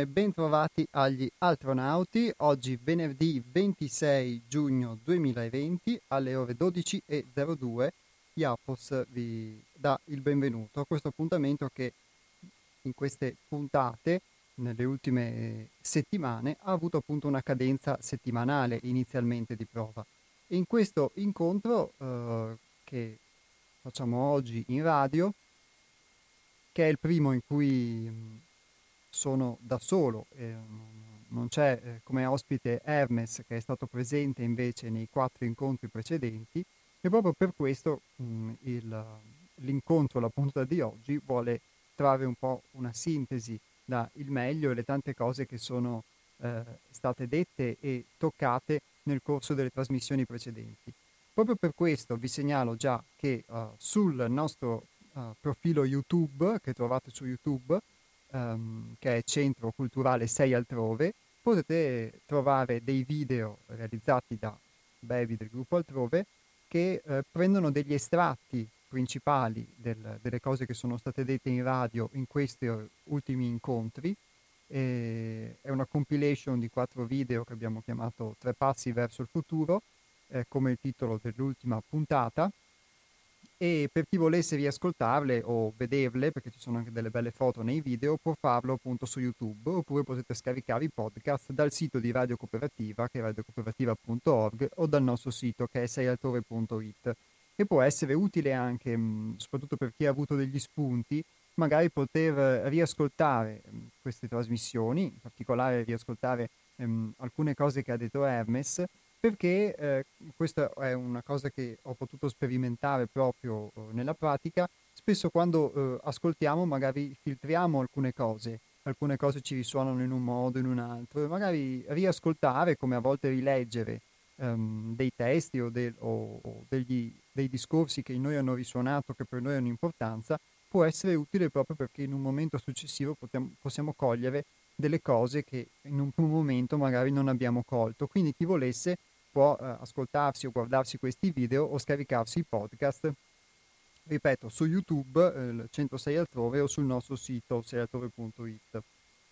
e bentrovati agli astronauti. Oggi venerdì 26 giugno 2020 alle ore 12.02 Iapos vi dà il benvenuto a questo appuntamento che in queste puntate, nelle ultime settimane, ha avuto appunto una cadenza settimanale inizialmente di prova. E in questo incontro eh, che facciamo oggi in radio, che è il primo in cui sono da solo, eh, non c'è eh, come ospite Hermes che è stato presente invece nei quattro incontri precedenti e proprio per questo mh, il, l'incontro, la puntata di oggi vuole trarre un po' una sintesi da il meglio e le tante cose che sono eh, state dette e toccate nel corso delle trasmissioni precedenti. Proprio per questo vi segnalo già che uh, sul nostro uh, profilo YouTube, che trovate su YouTube, um, che è Centro Culturale 6 Altrove, potete trovare dei video realizzati da Baby del gruppo Altrove che eh, prendono degli estratti principali del, delle cose che sono state dette in radio in questi ultimi incontri. E è una compilation di quattro video che abbiamo chiamato Tre passi verso il futuro, eh, come il titolo dell'ultima puntata e per chi volesse riascoltarle o vederle, perché ci sono anche delle belle foto nei video, può farlo appunto su YouTube oppure potete scaricare i podcast dal sito di Radio Cooperativa che è radiocooperativa.org o dal nostro sito che è seialtore.it che può essere utile anche, soprattutto per chi ha avuto degli spunti, magari poter riascoltare queste trasmissioni, in particolare riascoltare ehm, alcune cose che ha detto Hermes perché eh, questa è una cosa che ho potuto sperimentare proprio eh, nella pratica. Spesso quando eh, ascoltiamo magari filtriamo alcune cose, alcune cose ci risuonano in un modo, in un altro, e magari riascoltare, come a volte rileggere ehm, dei testi o, de- o, o degli, dei discorsi che in noi hanno risuonato, che per noi hanno importanza, può essere utile proprio perché in un momento successivo potiamo, possiamo cogliere delle cose che in un primo momento magari non abbiamo colto. Quindi chi volesse può eh, ascoltarsi o guardarsi questi video o scaricarsi i podcast, ripeto, su YouTube, eh, 106 altrove o sul nostro sito seialtrove.it.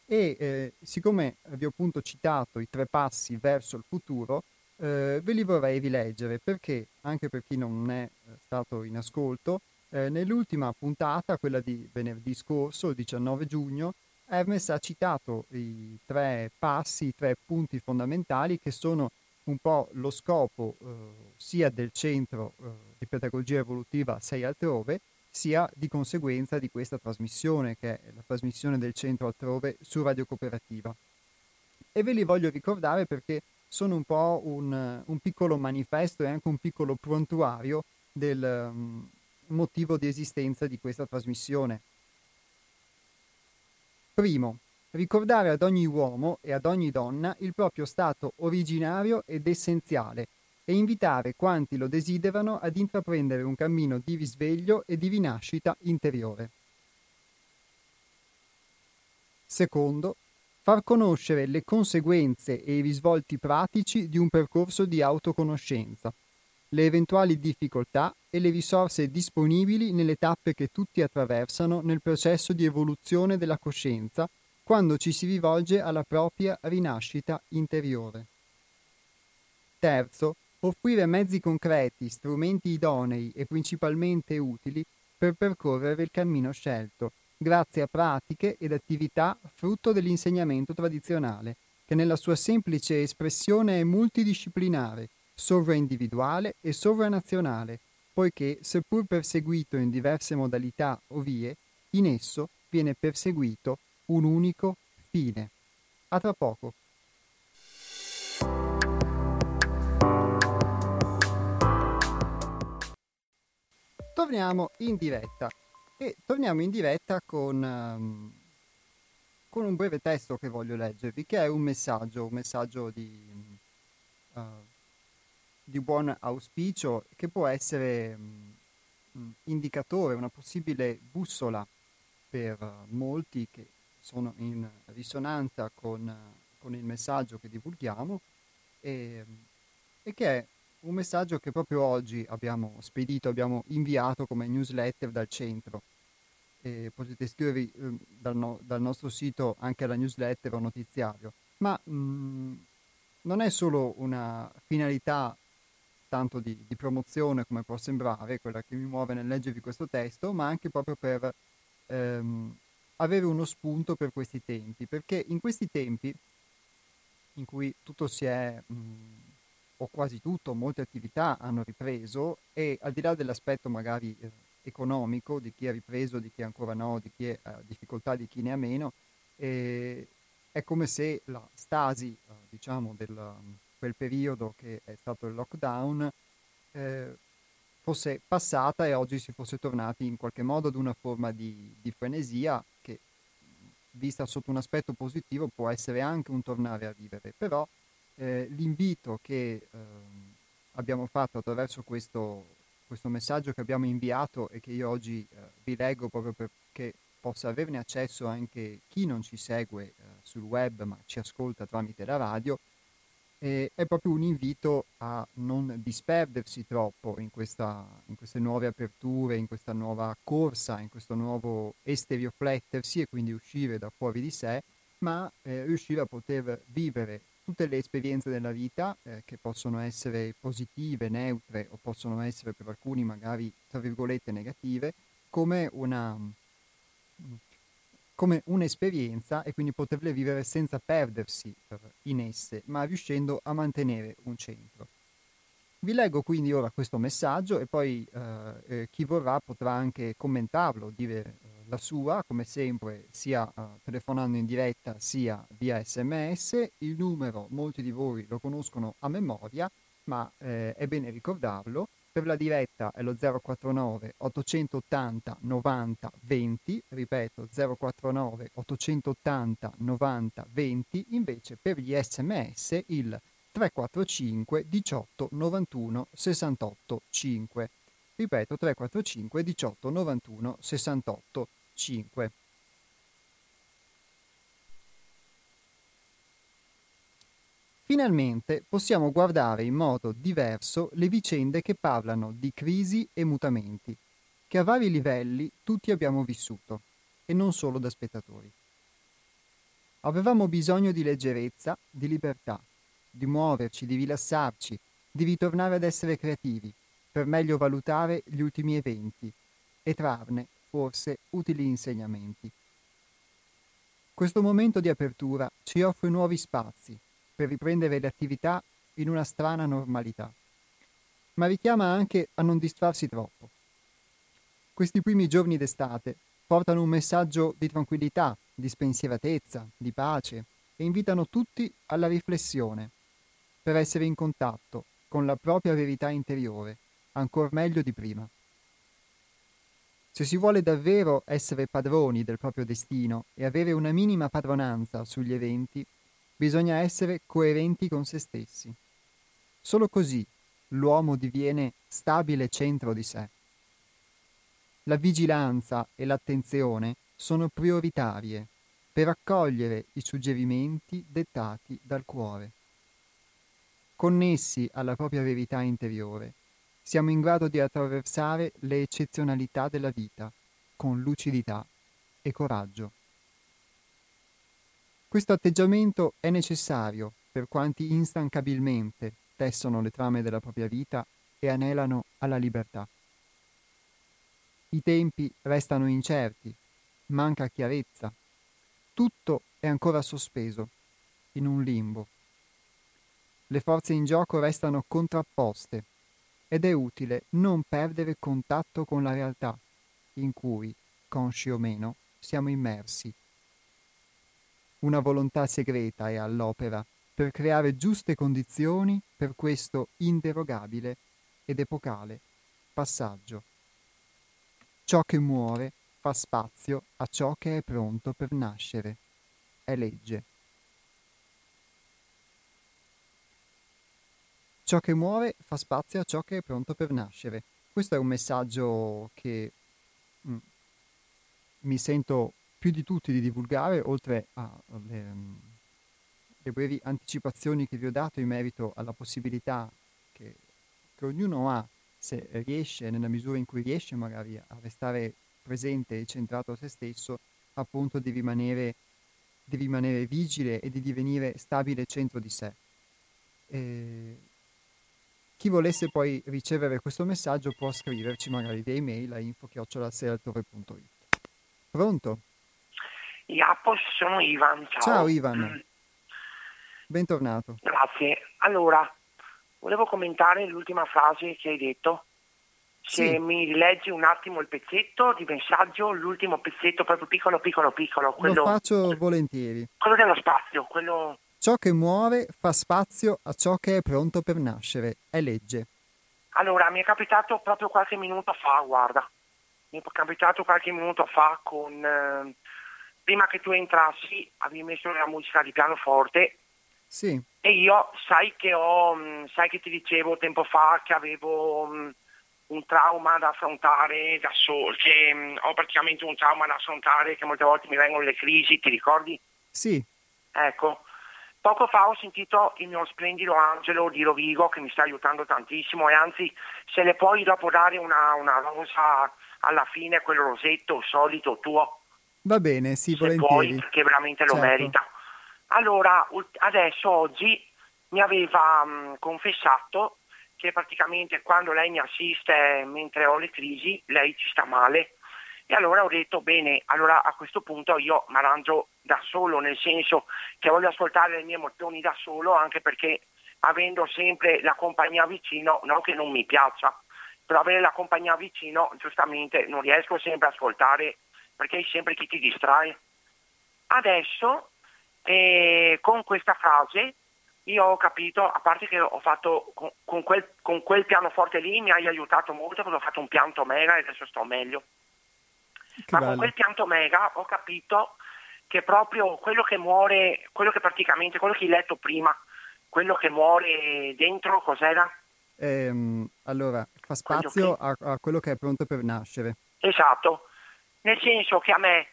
E eh, siccome vi ho appunto citato i tre passi verso il futuro, eh, ve li vorrei rileggere perché, anche per chi non è eh, stato in ascolto, eh, nell'ultima puntata, quella di venerdì scorso, il 19 giugno, Hermes ha citato i tre passi, i tre punti fondamentali che sono un po' lo scopo eh, sia del centro eh, di pedagogia evolutiva 6 altrove, sia di conseguenza di questa trasmissione, che è la trasmissione del centro altrove su Radio Cooperativa. E ve li voglio ricordare perché sono un po' un, un piccolo manifesto e anche un piccolo prontuario del um, motivo di esistenza di questa trasmissione. Primo, ricordare ad ogni uomo e ad ogni donna il proprio stato originario ed essenziale e invitare quanti lo desiderano ad intraprendere un cammino di risveglio e di rinascita interiore. Secondo, far conoscere le conseguenze e i risvolti pratici di un percorso di autoconoscenza, le eventuali difficoltà e le risorse disponibili nelle tappe che tutti attraversano nel processo di evoluzione della coscienza quando ci si rivolge alla propria rinascita interiore. Terzo, offrire mezzi concreti, strumenti idonei e principalmente utili per percorrere il cammino scelto, grazie a pratiche ed attività frutto dell'insegnamento tradizionale, che nella sua semplice espressione è multidisciplinare, sovraindividuale e sovranazionale, poiché, seppur perseguito in diverse modalità o vie, in esso viene perseguito un unico fine. A tra poco. Torniamo in diretta e torniamo in diretta con, um, con, un breve testo che voglio leggervi, che è un messaggio, un messaggio di, uh, di buon auspicio che può essere um, indicatore, una possibile bussola per uh, molti che sono in risonanza con, con il messaggio che divulghiamo e, e, che è un messaggio che proprio oggi abbiamo spedito, abbiamo inviato come newsletter dal centro. e potete iscrivervi eh, dal, no, dal, nostro sito anche alla newsletter o notiziario, ma mh, mm, non è solo una finalità tanto di, di, promozione come può sembrare, quella che mi muove nel leggervi questo testo, ma anche proprio per ehm, avere uno spunto per questi tempi, perché in questi tempi in cui tutto si è, mh, o quasi tutto, molte attività hanno ripreso e al di là dell'aspetto magari eh, economico di chi ha ripreso, di chi ancora no, di chi ha difficoltà, di chi ne ha meno, eh, è come se la stasi, eh, diciamo, del quel periodo che è stato il lockdown, eh, fosse passata e oggi si fosse tornati in qualche modo ad una forma di, di frenesia vista sotto un aspetto positivo, può essere anche un tornare a vivere. Però eh, l'invito che eh, abbiamo fatto attraverso questo, questo, messaggio che abbiamo inviato e che io oggi eh, vi leggo proprio perché possa averne accesso anche chi non ci segue eh, sul web ma ci ascolta tramite la radio, eh, è proprio un invito a non disperdersi troppo in, questa, in, queste nuove aperture, in questa nuova corsa, in questo nuovo esterioflettersi e quindi uscire da fuori di sé, ma eh, riuscire a poter vivere tutte le esperienze della vita eh, che possono essere positive, neutre o possono essere per alcuni magari, tra virgolette, negative, come una come un'esperienza e quindi poterle vivere senza perdersi in esse, ma riuscendo a mantenere un centro. Vi leggo quindi ora questo messaggio e poi eh, eh, chi vorrà potrà anche commentarlo, dire eh, la sua, come sempre, sia eh, telefonando in diretta sia via sms. Il numero molti di voi lo conoscono a memoria, ma eh, è bene ricordarlo per la diretta è lo 049 880 90 20, ripeto 049 880 90 20, invece per gli sms il 345 18 91 68 5. Ripeto 345 18 91 68 5. Finalmente possiamo guardare in modo diverso le vicende che parlano di crisi e mutamenti, che a vari livelli tutti abbiamo vissuto, e non solo da spettatori. Avevamo bisogno di leggerezza, di libertà, di muoverci, di rilassarci, di ritornare ad essere creativi, per meglio valutare gli ultimi eventi e trarne, forse, utili insegnamenti. Questo momento di apertura ci offre nuovi spazi, per riprendere le attività in una strana normalità, ma richiama anche a non distrarsi troppo. Questi primi giorni d'estate portano un messaggio di tranquillità, di spensieratezza, di pace e invitano tutti alla riflessione, per essere in contatto con la propria verità interiore, ancor meglio di prima. Se si vuole davvero essere padroni del proprio destino e avere una minima padronanza sugli eventi, bisogna essere coerenti con se stessi. Solo così l'uomo diviene stabile centro di sé. La vigilanza e l'attenzione sono prioritarie per accogliere i suggerimenti dettati dal cuore. Connessi alla propria verità interiore, siamo in grado di attraversare le eccezionalità della vita con lucidità e coraggio. Questo atteggiamento è necessario per quanti instancabilmente tessono le trame della propria vita e anelano alla libertà. I tempi restano incerti, manca chiarezza, tutto è ancora sospeso, in un limbo. Le forze in gioco restano contrapposte ed è utile non perdere contatto con la realtà in cui, consci o meno, siamo immersi una volontà segreta è all'opera per creare giuste condizioni per questo inderogabile ed epocale passaggio. Ciò che muore fa spazio a ciò che è pronto per nascere. È legge. Ciò che muore fa spazio a ciò che è pronto per nascere. Questo è un messaggio che mm, mi sento più di tutti di divulgare, oltre alle mm, le brevi anticipazioni che vi ho dato in merito alla possibilità che, che ognuno ha, se riesce, nella misura in cui riesce magari a restare presente e centrato a se stesso, appunto di rimanere, di rimanere vigile e di divenire stabile centro di sé. E chi volesse poi ricevere questo messaggio può scriverci magari via email a info-sealtore.it. Pronto? Iapos, sono Ivan. Ciao, Ciao Ivan. Bentornato. Grazie. Allora, volevo commentare l'ultima frase che hai detto. Se sì. mi rileggi un attimo il pezzetto di messaggio, l'ultimo pezzetto proprio piccolo, piccolo, piccolo. Quello, Lo faccio volentieri. Quello dello spazio, quello... Ciò che muore fa spazio a ciò che è pronto per nascere. È legge. Allora, mi è capitato proprio qualche minuto fa, guarda. Mi è capitato qualche minuto fa con... Eh, prima che tu entrassi, avevi messo la musica di pianoforte sì. E io sai che ho, mm, sai che ti dicevo tempo fa che avevo um, un trauma da affrontare da solo, che um, ho praticamente un trauma da affrontare, che molte volte mi vengono le crisi, ti ricordi? Sì. Ecco, poco fa ho sentito il mio splendido angelo di Rovigo che mi sta aiutando tantissimo e anzi se le puoi dopo dare una, una rosa alla fine, quel rosetto solito tuo. Va bene, sì, se volentieri. Puoi, perché veramente lo certo. merita. Allora, adesso oggi mi aveva mh, confessato che praticamente quando lei mi assiste mentre ho le crisi, lei ci sta male. E allora ho detto, bene, allora a questo punto io mi arrangio da solo, nel senso che voglio ascoltare le mie emozioni da solo, anche perché avendo sempre la compagnia vicino, non che non mi piaccia, però avere la compagnia vicino, giustamente, non riesco sempre a ascoltare perché è sempre chi ti distrae. Adesso e con questa frase io ho capito, a parte che ho fatto con, con, quel, con quel, pianoforte lì mi hai aiutato molto perché ho fatto un pianto mega e adesso sto meglio. Che Ma bello. con quel pianto mega ho capito che proprio quello che muore, quello che praticamente, quello che hai letto prima, quello che muore dentro cos'era? Ehm, allora, fa spazio a, a quello che è pronto per nascere. Esatto, nel senso che a me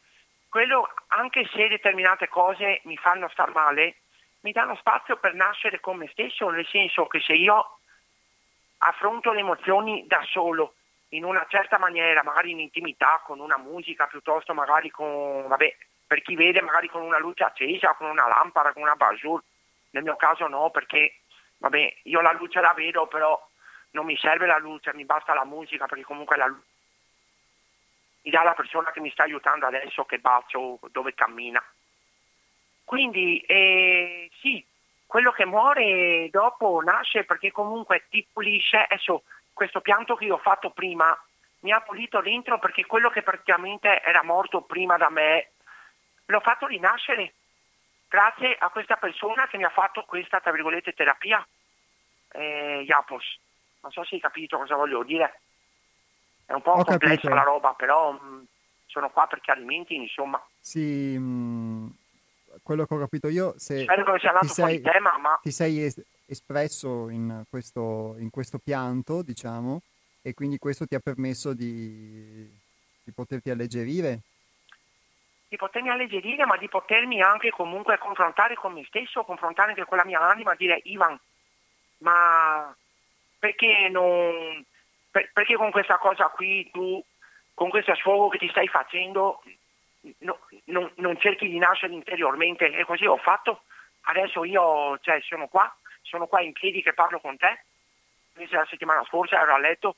quello, anche se determinate cose mi fanno star male, mi danno spazio per nascere con me stesso, nel senso che se io affronto le emozioni da solo, in una certa maniera, magari in intimità, con una musica, piuttosto magari con, vabbè, per chi vede magari con una luce accesa, con una lampada, con una basur, nel mio caso no, perché, vabbè, io la luce la vedo, però non mi serve la luce, mi basta la musica, perché comunque la luce mi dà la persona che mi sta aiutando adesso che bacio dove cammina. Quindi eh, sì, quello che muore dopo nasce perché comunque ti pulisce. Adesso questo pianto che io ho fatto prima mi ha pulito dentro perché quello che praticamente era morto prima da me l'ho fatto rinascere grazie a questa persona che mi ha fatto questa, tra virgolette, terapia. Eh, Iapos, non so se hai capito cosa voglio dire. È un po' Ho complessa capito. la roba, però mh, mm, sono qua per chiarimenti, insomma. Sì, mh, mm, quello che ho capito io, se Spero che non sia andato fuori tema, ma... Ti sei es- espresso in questo, in questo pianto, diciamo, e quindi questo ti ha permesso di, di poterti alleggerire? Di potermi alleggerire, ma di potermi anche comunque confrontare con me stesso, confrontare anche con la mia anima, dire Ivan, ma perché non per, perché con questa cosa qui tu, con questo sfogo che ti stai facendo, no, non, non, cerchi di nascere interiormente e così ho fatto. Adesso io cioè, sono qua, sono qua in piedi che parlo con te. Invece la settimana scorsa ero a letto,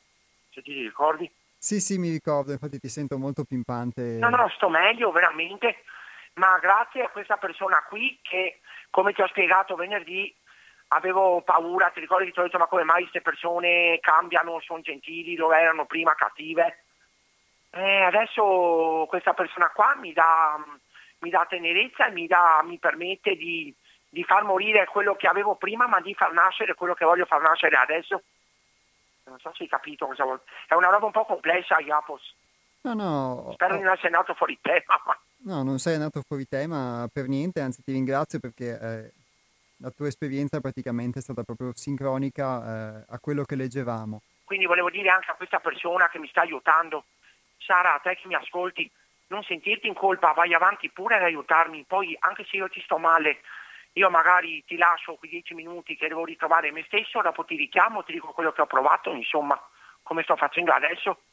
se ti ricordi. Sì, sì, mi ricordo, infatti ti sento molto pimpante. No, no, sto meglio, veramente, ma grazie a questa persona qui che, come ti ho spiegato venerdì, avevo paura, ti ricordi che ti ho detto ma come mai queste persone cambiano, sono gentili, dove erano prima cattive? Eh, adesso questa persona qua mi dà, mi dà tenerezza e mi, dà, mi permette di, di, far morire quello che avevo prima ma di far nascere quello che voglio far nascere adesso. Non so se hai capito cosa vuol È una roba un po' complessa, Iapos. No, no. Spero di non essere nato fuori tema. No, non sei nato fuori tema per niente, anzi ti ringrazio perché... Eh la tua esperienza praticamente è stata proprio sincronica eh, a quello che leggevamo. Quindi volevo dire anche a questa persona che mi sta aiutando, Sara, a te che mi ascolti, non sentirti in colpa, vai avanti pure ad aiutarmi, poi anche se io ti sto male, io magari ti lascio quei dieci minuti che devo ritrovare me stesso, dopo ti richiamo, ti dico quello che ho provato, insomma, come sto facendo adesso,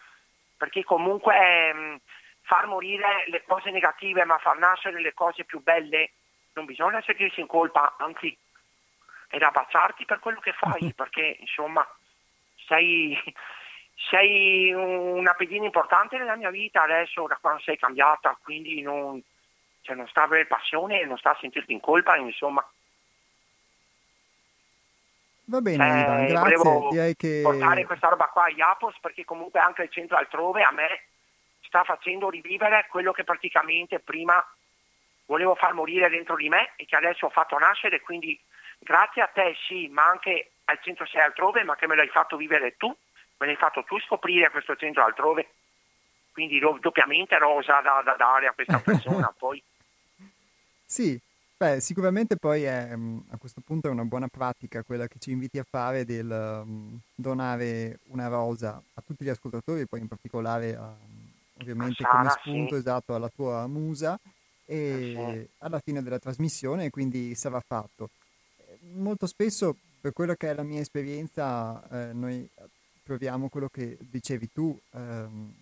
perché comunque mm, far morire le cose negative ma far nascere le cose più belle non bisogna sentirsi in colpa, anzi è da abbassarti per quello che fai, perché insomma sei, sei una pedina importante nella mia vita adesso da quando sei cambiata, quindi non, cioè non sta a avere passione, non sta a sentirti in colpa, insomma. Va bene, eh, Ivan, grazie. Volevo Direi che... portare questa roba qua a Iapos perché comunque anche il centro altrove a me sta facendo rivivere quello che praticamente prima volevo far morire dentro di me e che adesso ho fatto nascere, quindi grazie a te sì, ma anche al centro 6 altrove, ma che me l'hai fatto vivere tu, me l'hai fatto tu scoprire questo centro altrove, quindi doppiamente rosa da, da dare a questa persona poi. Sì, beh, sicuramente poi è, mm, a questo punto è una buona pratica quella che ci inviti a fare del um, donare una rosa a tutti gli ascoltatori, poi in particolare a, ovviamente Sara, come spunto sì. esatto alla tua musa e sì. alla fine della trasmissione quindi sarà fatto. Molto spesso per quello che è la mia esperienza eh, noi proviamo quello che dicevi tu, ehm,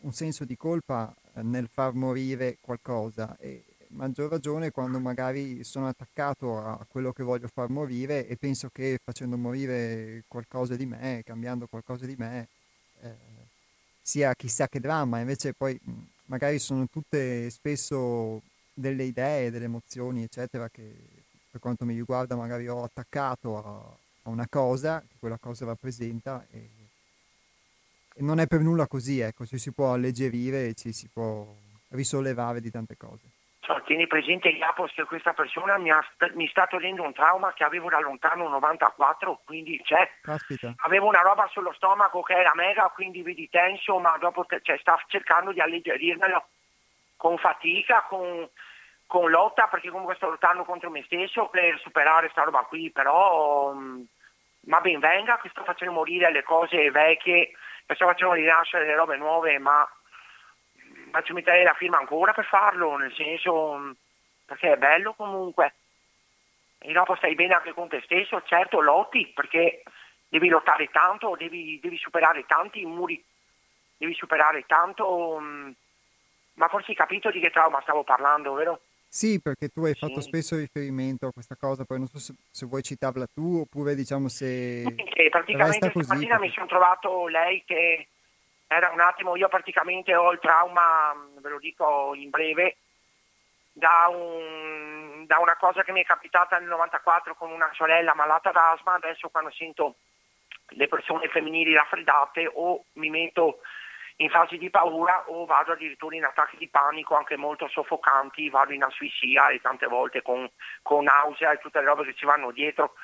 un senso di colpa nel far morire qualcosa e maggior ragione quando magari sono attaccato a quello che voglio far morire e penso che facendo morire qualcosa di me, cambiando qualcosa di me, eh, sia chissà che dramma, invece poi magari sono tutte spesso delle idee, delle emozioni, eccetera, che per quanto mi riguarda magari ho attaccato a, a una cosa, che quella cosa rappresenta e, e, non è per nulla così, ecco, ci si può alleggerire e ci si può risollevare di tante cose. Cioè, tieni presente Iapos che questa persona mi, ha, mi, sta togliendo un trauma che avevo da lontano 94, quindi cioè, avevo una roba sullo stomaco che era mega, quindi vedi tenso, ma dopo cioè, sta cercando di alleggerirmelo con fatica, con, con, lotta, perché comunque sto lottando contro me stesso per superare questa roba qui, però um, ma ben venga che sto facendo morire le cose vecchie, sto facendo rinascere le robe nuove, ma faccio mettere la firma ancora per farlo, nel senso perché è bello comunque. E dopo stai bene anche con te stesso, certo lotti perché devi lottare tanto, devi, devi superare tanti muri, devi superare tanto, mm, ma forse hai capito di che trauma stavo parlando, vero? Sì, perché tu hai sì. fatto spesso riferimento a questa cosa, poi non so se, se vuoi citarla tu oppure diciamo se... Sì, praticamente stamattina mi sono trovato lei che era un attimo, io praticamente ho il trauma, ve lo dico in breve, da, un, da una cosa che mi è capitata nel 94 con una sorella malata d'asma, adesso quando sento le persone femminili raffreddate o mi metto in fase di paura o vado addirittura in attacchi di panico anche molto soffocanti, vado in asfissia e tante volte con, con nausea e tutte le robe che ci vanno dietro.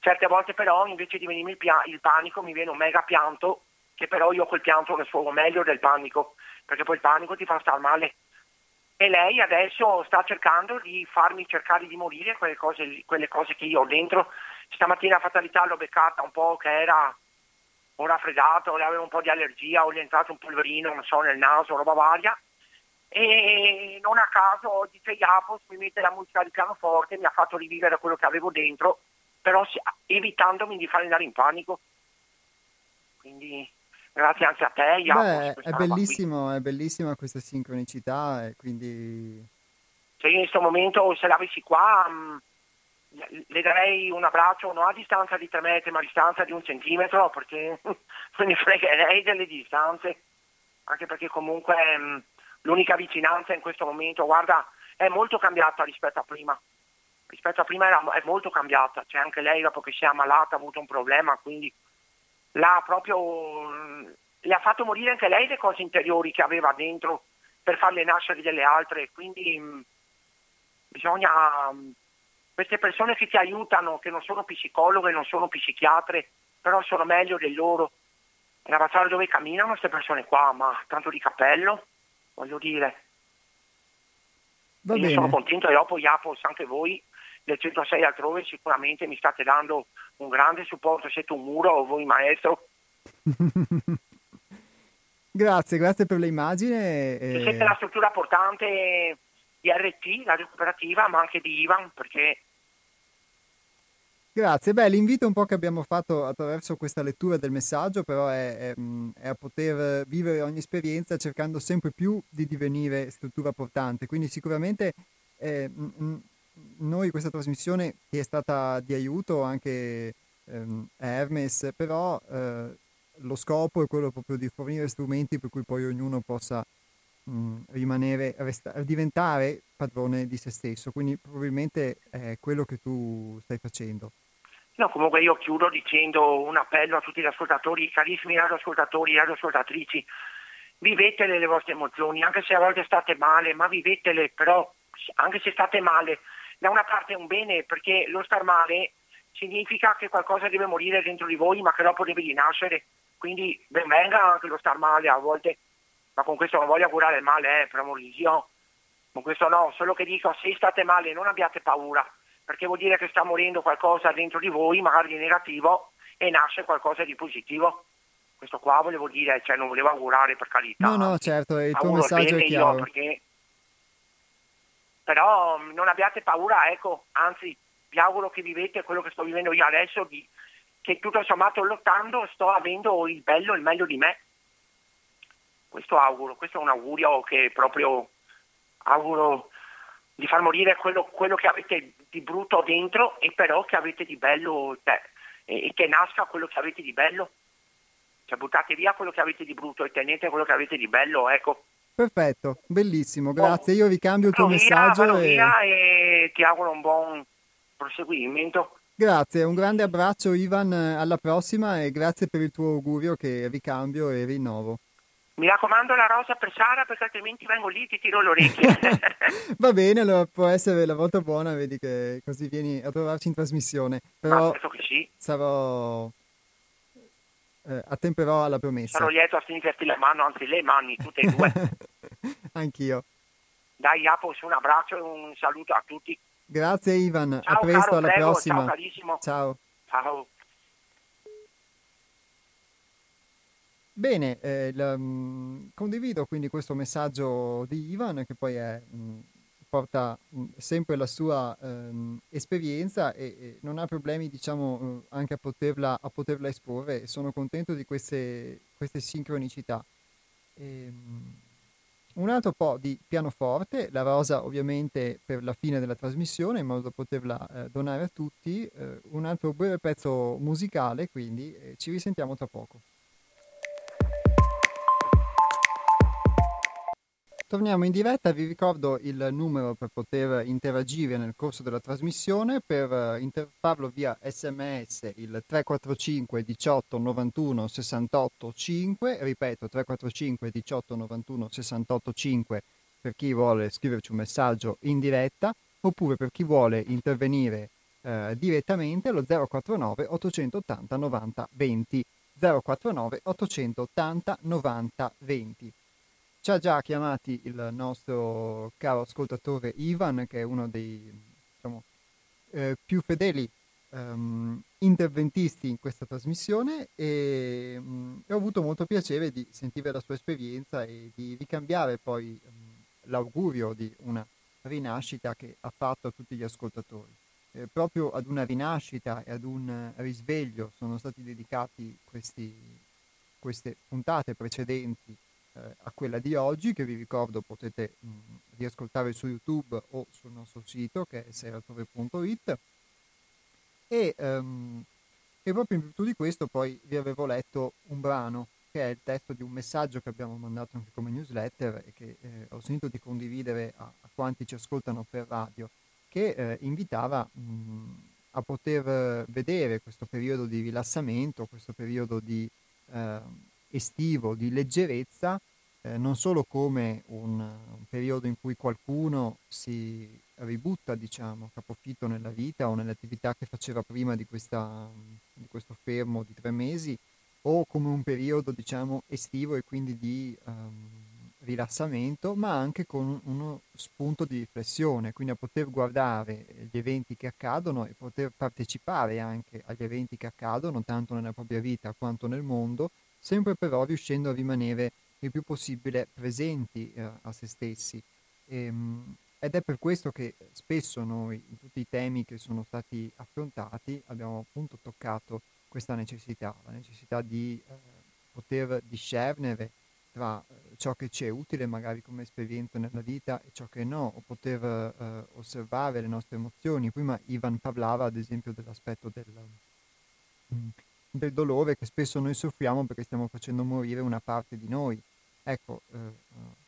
Certe volte però invece di venirmi il, pia- il panico mi viene un mega pianto che però io quel pianto sfogo meglio del panico, perché poi il panico ti fa star male. E lei adesso sta cercando di farmi cercare di morire quelle cose, quelle cose che io ho dentro. Stamattina fatalità l'ho beccata un po' che era o raffreddato, o le aveva un po' di allergia, o gli entrato un polverino, non so, nel naso, roba varia. E non a caso dice Iapos mi mette la musica di pianoforte, mi ha fatto rivivere quello che avevo dentro, però evitandomi di fare andare in panico. Quindi grazie anche a te. Beh, è bellissimo, è bellissima questa sincronicità e quindi... Cioè io in questo momento se l'avessi qua mh, mm, le darei un abbraccio non a distanza di tre metri ma a distanza di un centimetro perché me ne fregherei delle distanze anche perché comunque mh, mm, l'unica vicinanza in questo momento guarda è molto cambiata rispetto a prima rispetto a prima era, è molto cambiata cioè anche lei dopo che si è ammalata ha avuto un problema quindi l'ha proprio, le ha fatto morire anche lei le cose interiori che aveva dentro per farle nascere delle altre, quindi mh, bisogna, mh, queste persone che ti aiutano, che non sono psicologhe, non sono psichiatre, però sono meglio del loro, e la passare dove camminano queste persone qua, ma tanto di cappello, voglio dire. Va Io bene. sono contento e dopo Iapos anche voi del 106 altrove sicuramente mi state dando un grande supporto, siete un muro o voi maestro. grazie, grazie per l'immagine. E... Siete la struttura portante di RT, la recuperativa, ma anche di Ivan, perché Grazie, beh l'invito un po' che abbiamo fatto attraverso questa lettura del messaggio però è, è, è, a poter vivere ogni esperienza cercando sempre più di divenire struttura portante, quindi sicuramente eh, noi questa trasmissione che è stata di aiuto anche ehm, a Hermes, però eh, lo scopo è quello proprio di fornire strumenti per cui poi ognuno possa mh, rimanere, resta- diventare padrone di se stesso, quindi probabilmente è quello che tu stai facendo. No, comunque io chiudo dicendo un appello a tutti gli ascoltatori, carissimi radioascoltatori, radioascoltatrici, vivetele le vostre emozioni, anche se a volte state male, ma vivetele, però anche se state male, da una parte è un bene perché lo star male significa che qualcosa deve morire dentro di voi ma che dopo deve rinascere, quindi ben venga anche lo star male a volte, ma con questo non voglio curare il male, eh, per amore di Dio, con questo no, solo che dico se state male non abbiate paura, perché vuol dire che sta morendo qualcosa dentro di voi, magari di negativo, e nasce qualcosa di positivo. Questo qua volevo dire, cioè non volevo augurare per carità. No, no, certo, il tuo messaggio è chiaro. Io perché però mm, non abbiate paura, ecco, anzi vi auguro che vivete quello che sto vivendo io adesso, di, che tutto sommato lottando sto avendo il bello e il meglio di me. Questo auguro, questo è un augurio che proprio auguro di far morire quello, quello che avete di brutto dentro e però che avete di bello cioè, e, e che nasca quello che avete di bello. Cioè buttate via quello che avete di brutto e tenete quello che avete di bello, ecco. Perfetto, bellissimo, grazie. Io vi cambio il tuo via, messaggio. E... e ti auguro un buon proseguimento. Grazie, un grande abbraccio Ivan, alla prossima e grazie per il tuo augurio che ricambio e rinnovo. Mi raccomando la rosa per Sara perché altrimenti vengo lì e ti tiro le orecchie. Va bene, allora può essere la volta buona, vedi che così vieni a trovarci in trasmissione. Però ah, che sì. sarò eh, attemperò alla promessa. Sono lieto a stringerti la mano, anzi le mani, tutte e due. Anch'io. Dai Apos, un abbraccio e un saluto a tutti. Grazie Ivan, ciao, a presto, caro, alla prego, prossima. Ciao carissimo. Ciao. Ciao. Bene, eh, l, um, condivido quindi questo messaggio di Ivan che poi è um, porta mh, sempre la sua ehm, esperienza e, e, non ha problemi diciamo anche a poterla, a poterla esporre sono contento di queste, queste sincronicità. E, ehm, mh, un altro po' di pianoforte, la rosa ovviamente per la fine della trasmissione in modo da poterla eh, donare a tutti, eh, un altro breve pezzo musicale quindi eh, ci risentiamo tra poco. Torniamo in diretta, vi ricordo il numero per poter interagire nel corso della trasmissione, per eh, inter- farlo via sms il 345 18 91 68 5, ripeto 345 18 91 68 5 per chi vuole scriverci un messaggio in diretta, oppure per chi vuole intervenire eh, direttamente allo 049 880 90 20 049 880 90 20. Ci ha già chiamati il nostro caro ascoltatore Ivan, che è uno dei diciamo, eh, più fedeli um, interventisti in questa trasmissione e, um, ho avuto molto piacere di sentire la sua esperienza e di ricambiare poi um, l'augurio di una rinascita che ha fatto a tutti gli ascoltatori. Eh, proprio ad una rinascita e ad un risveglio sono stati dedicati questi, queste puntate precedenti eh, a quella di oggi che vi ricordo potete mh, riascoltare su YouTube o sul nostro sito che è seratore.it e, um, e proprio in virtù di questo poi vi avevo letto un brano che è il testo di un messaggio che abbiamo mandato anche come newsletter e che eh, ho sentito di condividere a, a, quanti ci ascoltano per radio, che eh, invitava mh, a poter vedere questo periodo di rilassamento, questo periodo di eh, estivo, di leggerezza, eh, non solo come un, un, periodo in cui qualcuno si ributta, diciamo, capofitto nella vita o nelle attività che faceva prima di, questa, di questo fermo di tre mesi, o come un periodo, diciamo, estivo e quindi di um, rilassamento, ma anche con uno spunto di riflessione, quindi a poter guardare gli eventi che accadono e poter partecipare anche agli eventi che accadono, tanto nella propria vita quanto nel mondo, sempre però riuscendo a rimanere il più possibile presenti eh, a se stessi. E, ehm, ed è per questo che spesso noi, in tutti i temi che sono stati affrontati, abbiamo appunto toccato questa necessità, la necessità di eh, poter discernere tra eh, ciò che ci è utile magari come esperienza nella vita e ciò che no, o poter eh, osservare le nostre emozioni. Prima Ivan parlava ad esempio dell'aspetto del, mm, del dolore che spesso noi soffriamo perché stiamo facendo morire una parte di noi. Ecco, eh, eh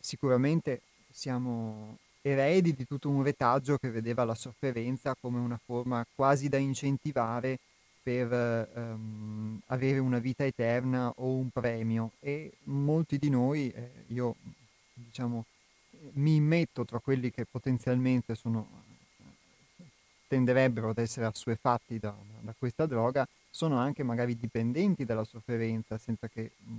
sicuramente siamo eredi di tutto un retaggio che vedeva la sofferenza come una forma quasi da incentivare per um, avere una vita eterna o un premio e molti di noi, eh, io diciamo, mi immetto tra quelli che potenzialmente sono, tenderebbero ad essere assuefatti da, da, questa droga, sono anche magari dipendenti dalla sofferenza senza che mh,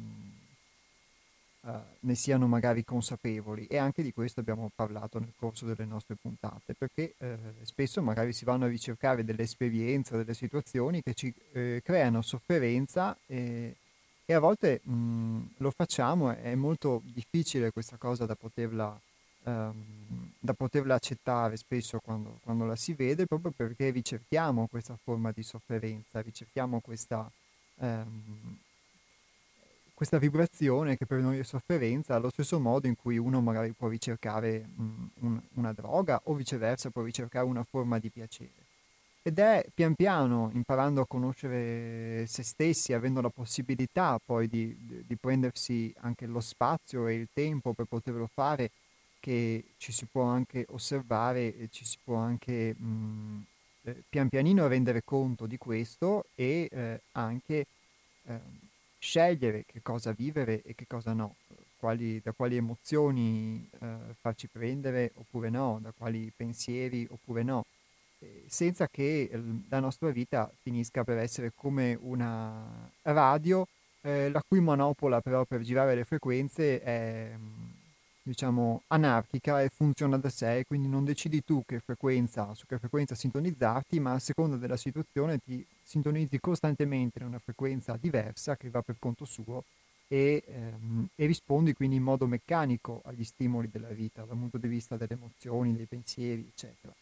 uh, ne siano magari consapevoli. E anche di questo abbiamo parlato nel corso delle nostre puntate, perché eh, spesso magari si vanno a ricercare delle esperienze, delle situazioni che ci eh, creano sofferenza e, e a volte mh, lo facciamo, è molto difficile questa cosa da poterla, um, da poterla accettare spesso quando, quando, la si vede, proprio perché ricerchiamo questa forma di sofferenza, ricerchiamo questa... Um, questa vibrazione che per noi è sofferenza, allo stesso modo in cui uno magari può ricercare mh, un, una droga o viceversa può ricercare una forma di piacere. Ed è pian piano, imparando a conoscere se stessi, avendo la possibilità poi di, di prendersi anche lo spazio e il tempo per poterlo fare, che ci si può anche osservare e ci si può anche mh, eh, pian pianino rendere conto di questo e eh, anche eh, scegliere che cosa vivere e che cosa no, quali, da quali emozioni eh, farci prendere oppure no, da quali pensieri oppure no, senza che eh, la nostra vita finisca per essere come una radio eh, la cui monopola però per girare le frequenze è diciamo, anarchica e funziona da sé, quindi non decidi tu che frequenza, su che frequenza sintonizzarti, ma a seconda della situazione ti sintonizzi costantemente in una frequenza diversa che va per conto suo e, ehm, e rispondi quindi in modo meccanico agli stimoli della vita, dal punto di vista delle emozioni, dei pensieri, eccetera.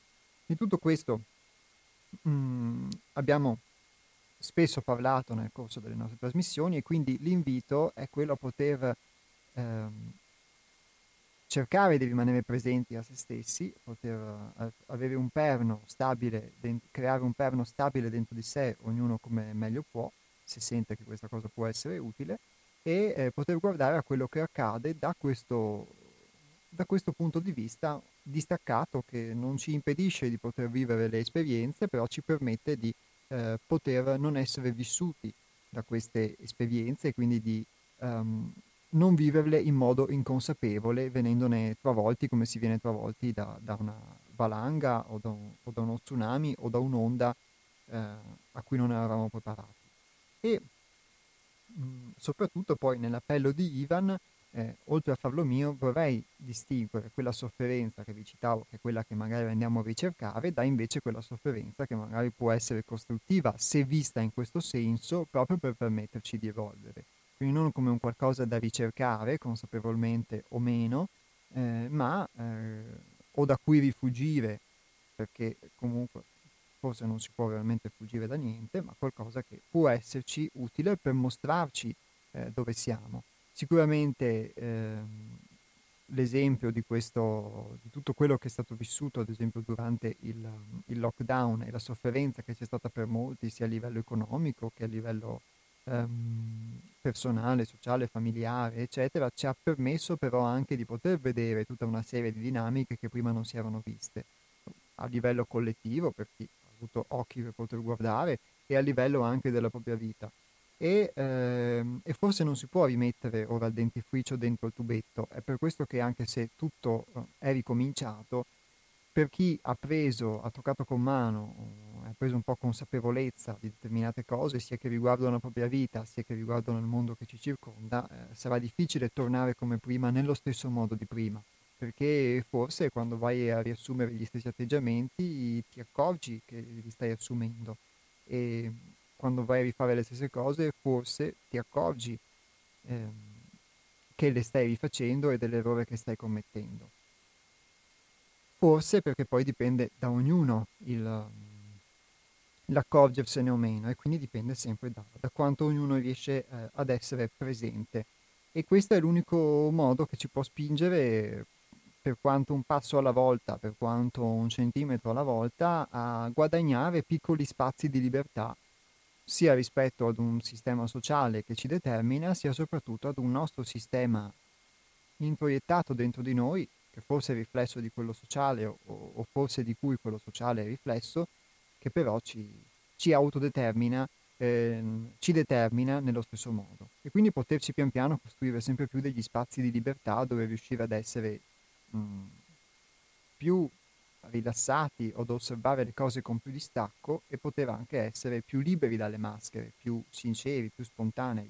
Di tutto questo mh, mm, abbiamo spesso parlato nel corso delle nostre trasmissioni e quindi l'invito è quello a poter ehm, cercare di rimanere presenti a se stessi, poter uh, avere un perno stabile, creare un perno stabile dentro di sé, ognuno come meglio può, se sente che questa cosa può essere utile, e eh, poter guardare a quello che accade da questo, da questo punto di vista distaccato che non ci impedisce di poter vivere le esperienze, però ci permette di eh, poter non essere vissuti da queste esperienze e quindi di um, non viverle in modo inconsapevole, venendone travolti come si viene travolti da, da una valanga o da, un, o da, uno tsunami o da un'onda eh, a cui non eravamo preparati. E mh, mm, soprattutto poi nell'appello di Ivan, eh, oltre a farlo mio, vorrei distinguere quella sofferenza che vi citavo, che è quella che magari andiamo a ricercare, da invece quella sofferenza che magari può essere costruttiva se vista in questo senso, proprio per permetterci di evolvere quindi non come un qualcosa da ricercare consapevolmente o meno, eh, ma eh, o da cui rifugire, perché comunque forse non si può veramente fuggire da niente, ma qualcosa che può esserci utile per mostrarci eh, dove siamo. Sicuramente ehm, l'esempio di, questo, di tutto quello che è stato vissuto, ad esempio, durante il, il lockdown e la sofferenza che c'è stata per molti, sia a livello economico che a livello ehm, personale, sociale, familiare, eccetera, ci ha permesso però anche di poter vedere tutta una serie di dinamiche che prima non si erano viste a livello collettivo, per chi ha avuto occhi per poter guardare, e a livello anche della propria vita. E, ehm, e, forse non si può rimettere ora il dentifricio dentro il tubetto. È per questo che anche se tutto eh, è ricominciato, per chi ha preso, ha toccato con mano, ha preso un po' consapevolezza di determinate cose, sia che riguardano la propria vita, sia che riguardano il mondo che ci circonda, eh, sarà difficile tornare come prima nello stesso modo di prima, perché forse quando vai a riassumere gli stessi atteggiamenti ti accorgi che li stai assumendo e quando vai a rifare le stesse cose forse ti accorgi eh, che le stai rifacendo e dell'errore che stai commettendo. forse perché poi dipende da ognuno il, l'accorgersene o meno e quindi dipende sempre da, da quanto ognuno riesce eh, ad essere presente. E questo è l'unico modo che ci può spingere, per quanto un passo alla volta, per quanto un centimetro alla volta, a guadagnare piccoli spazi di libertà, sia rispetto ad un sistema sociale che ci determina, sia soprattutto ad un nostro sistema introiettato dentro di noi, che forse è riflesso di quello sociale o, o forse di cui quello sociale è riflesso, che però ci, ci autodetermina, eh, ci determina nello stesso modo. E quindi poterci pian piano costruire sempre più degli spazi di libertà dove riuscire ad essere mh, più rilassati o ad osservare le cose con più distacco e poter anche essere più liberi dalle maschere, più sinceri, più spontanei.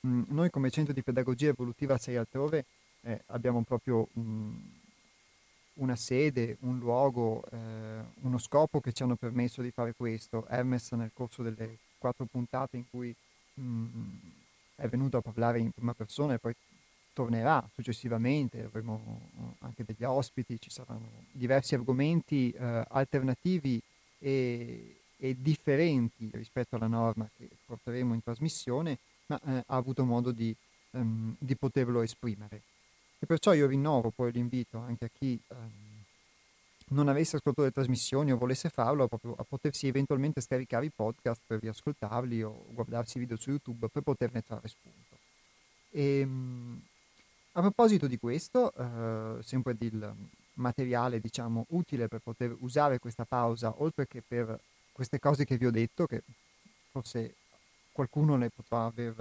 Mh, noi come centro di pedagogia evolutiva 6 altrove eh, abbiamo proprio mh, una sede, un luogo, eh, uno scopo che ci hanno permesso di fare questo. Hermes nel corso delle quattro puntate in cui mh, mm, è venuto a parlare in prima persona e poi tornerà successivamente, avremo eh, anche degli ospiti, ci saranno diversi argomenti eh, alternativi e, e, differenti rispetto alla norma che porteremo in trasmissione, ma eh, ha avuto modo di, um, di poterlo esprimere. E perciò io rinnovo poi l'invito anche a chi ehm, non avesse ascoltato le trasmissioni o volesse farlo proprio a potersi eventualmente scaricare i podcast per riascoltarli o guardarsi video su YouTube per poterne trarre spunto. E, ehm, a proposito di questo, eh, sempre del materiale diciamo utile per poter usare questa pausa, oltre che per queste cose che vi ho detto, che forse qualcuno ne potrà aver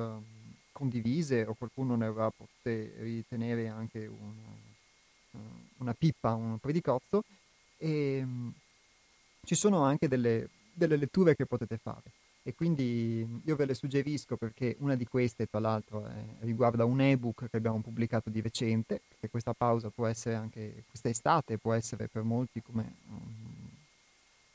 condivise o qualcuno ne avrà potuto ritenere anche una, una pippa, un predicozzo, e mm, ci sono anche delle, delle letture che potete fare. E quindi io ve le suggerisco perché una di queste, tra l'altro, è, riguarda un ebook che abbiamo pubblicato di recente, che questa pausa può essere anche, questa estate può essere per molti come um,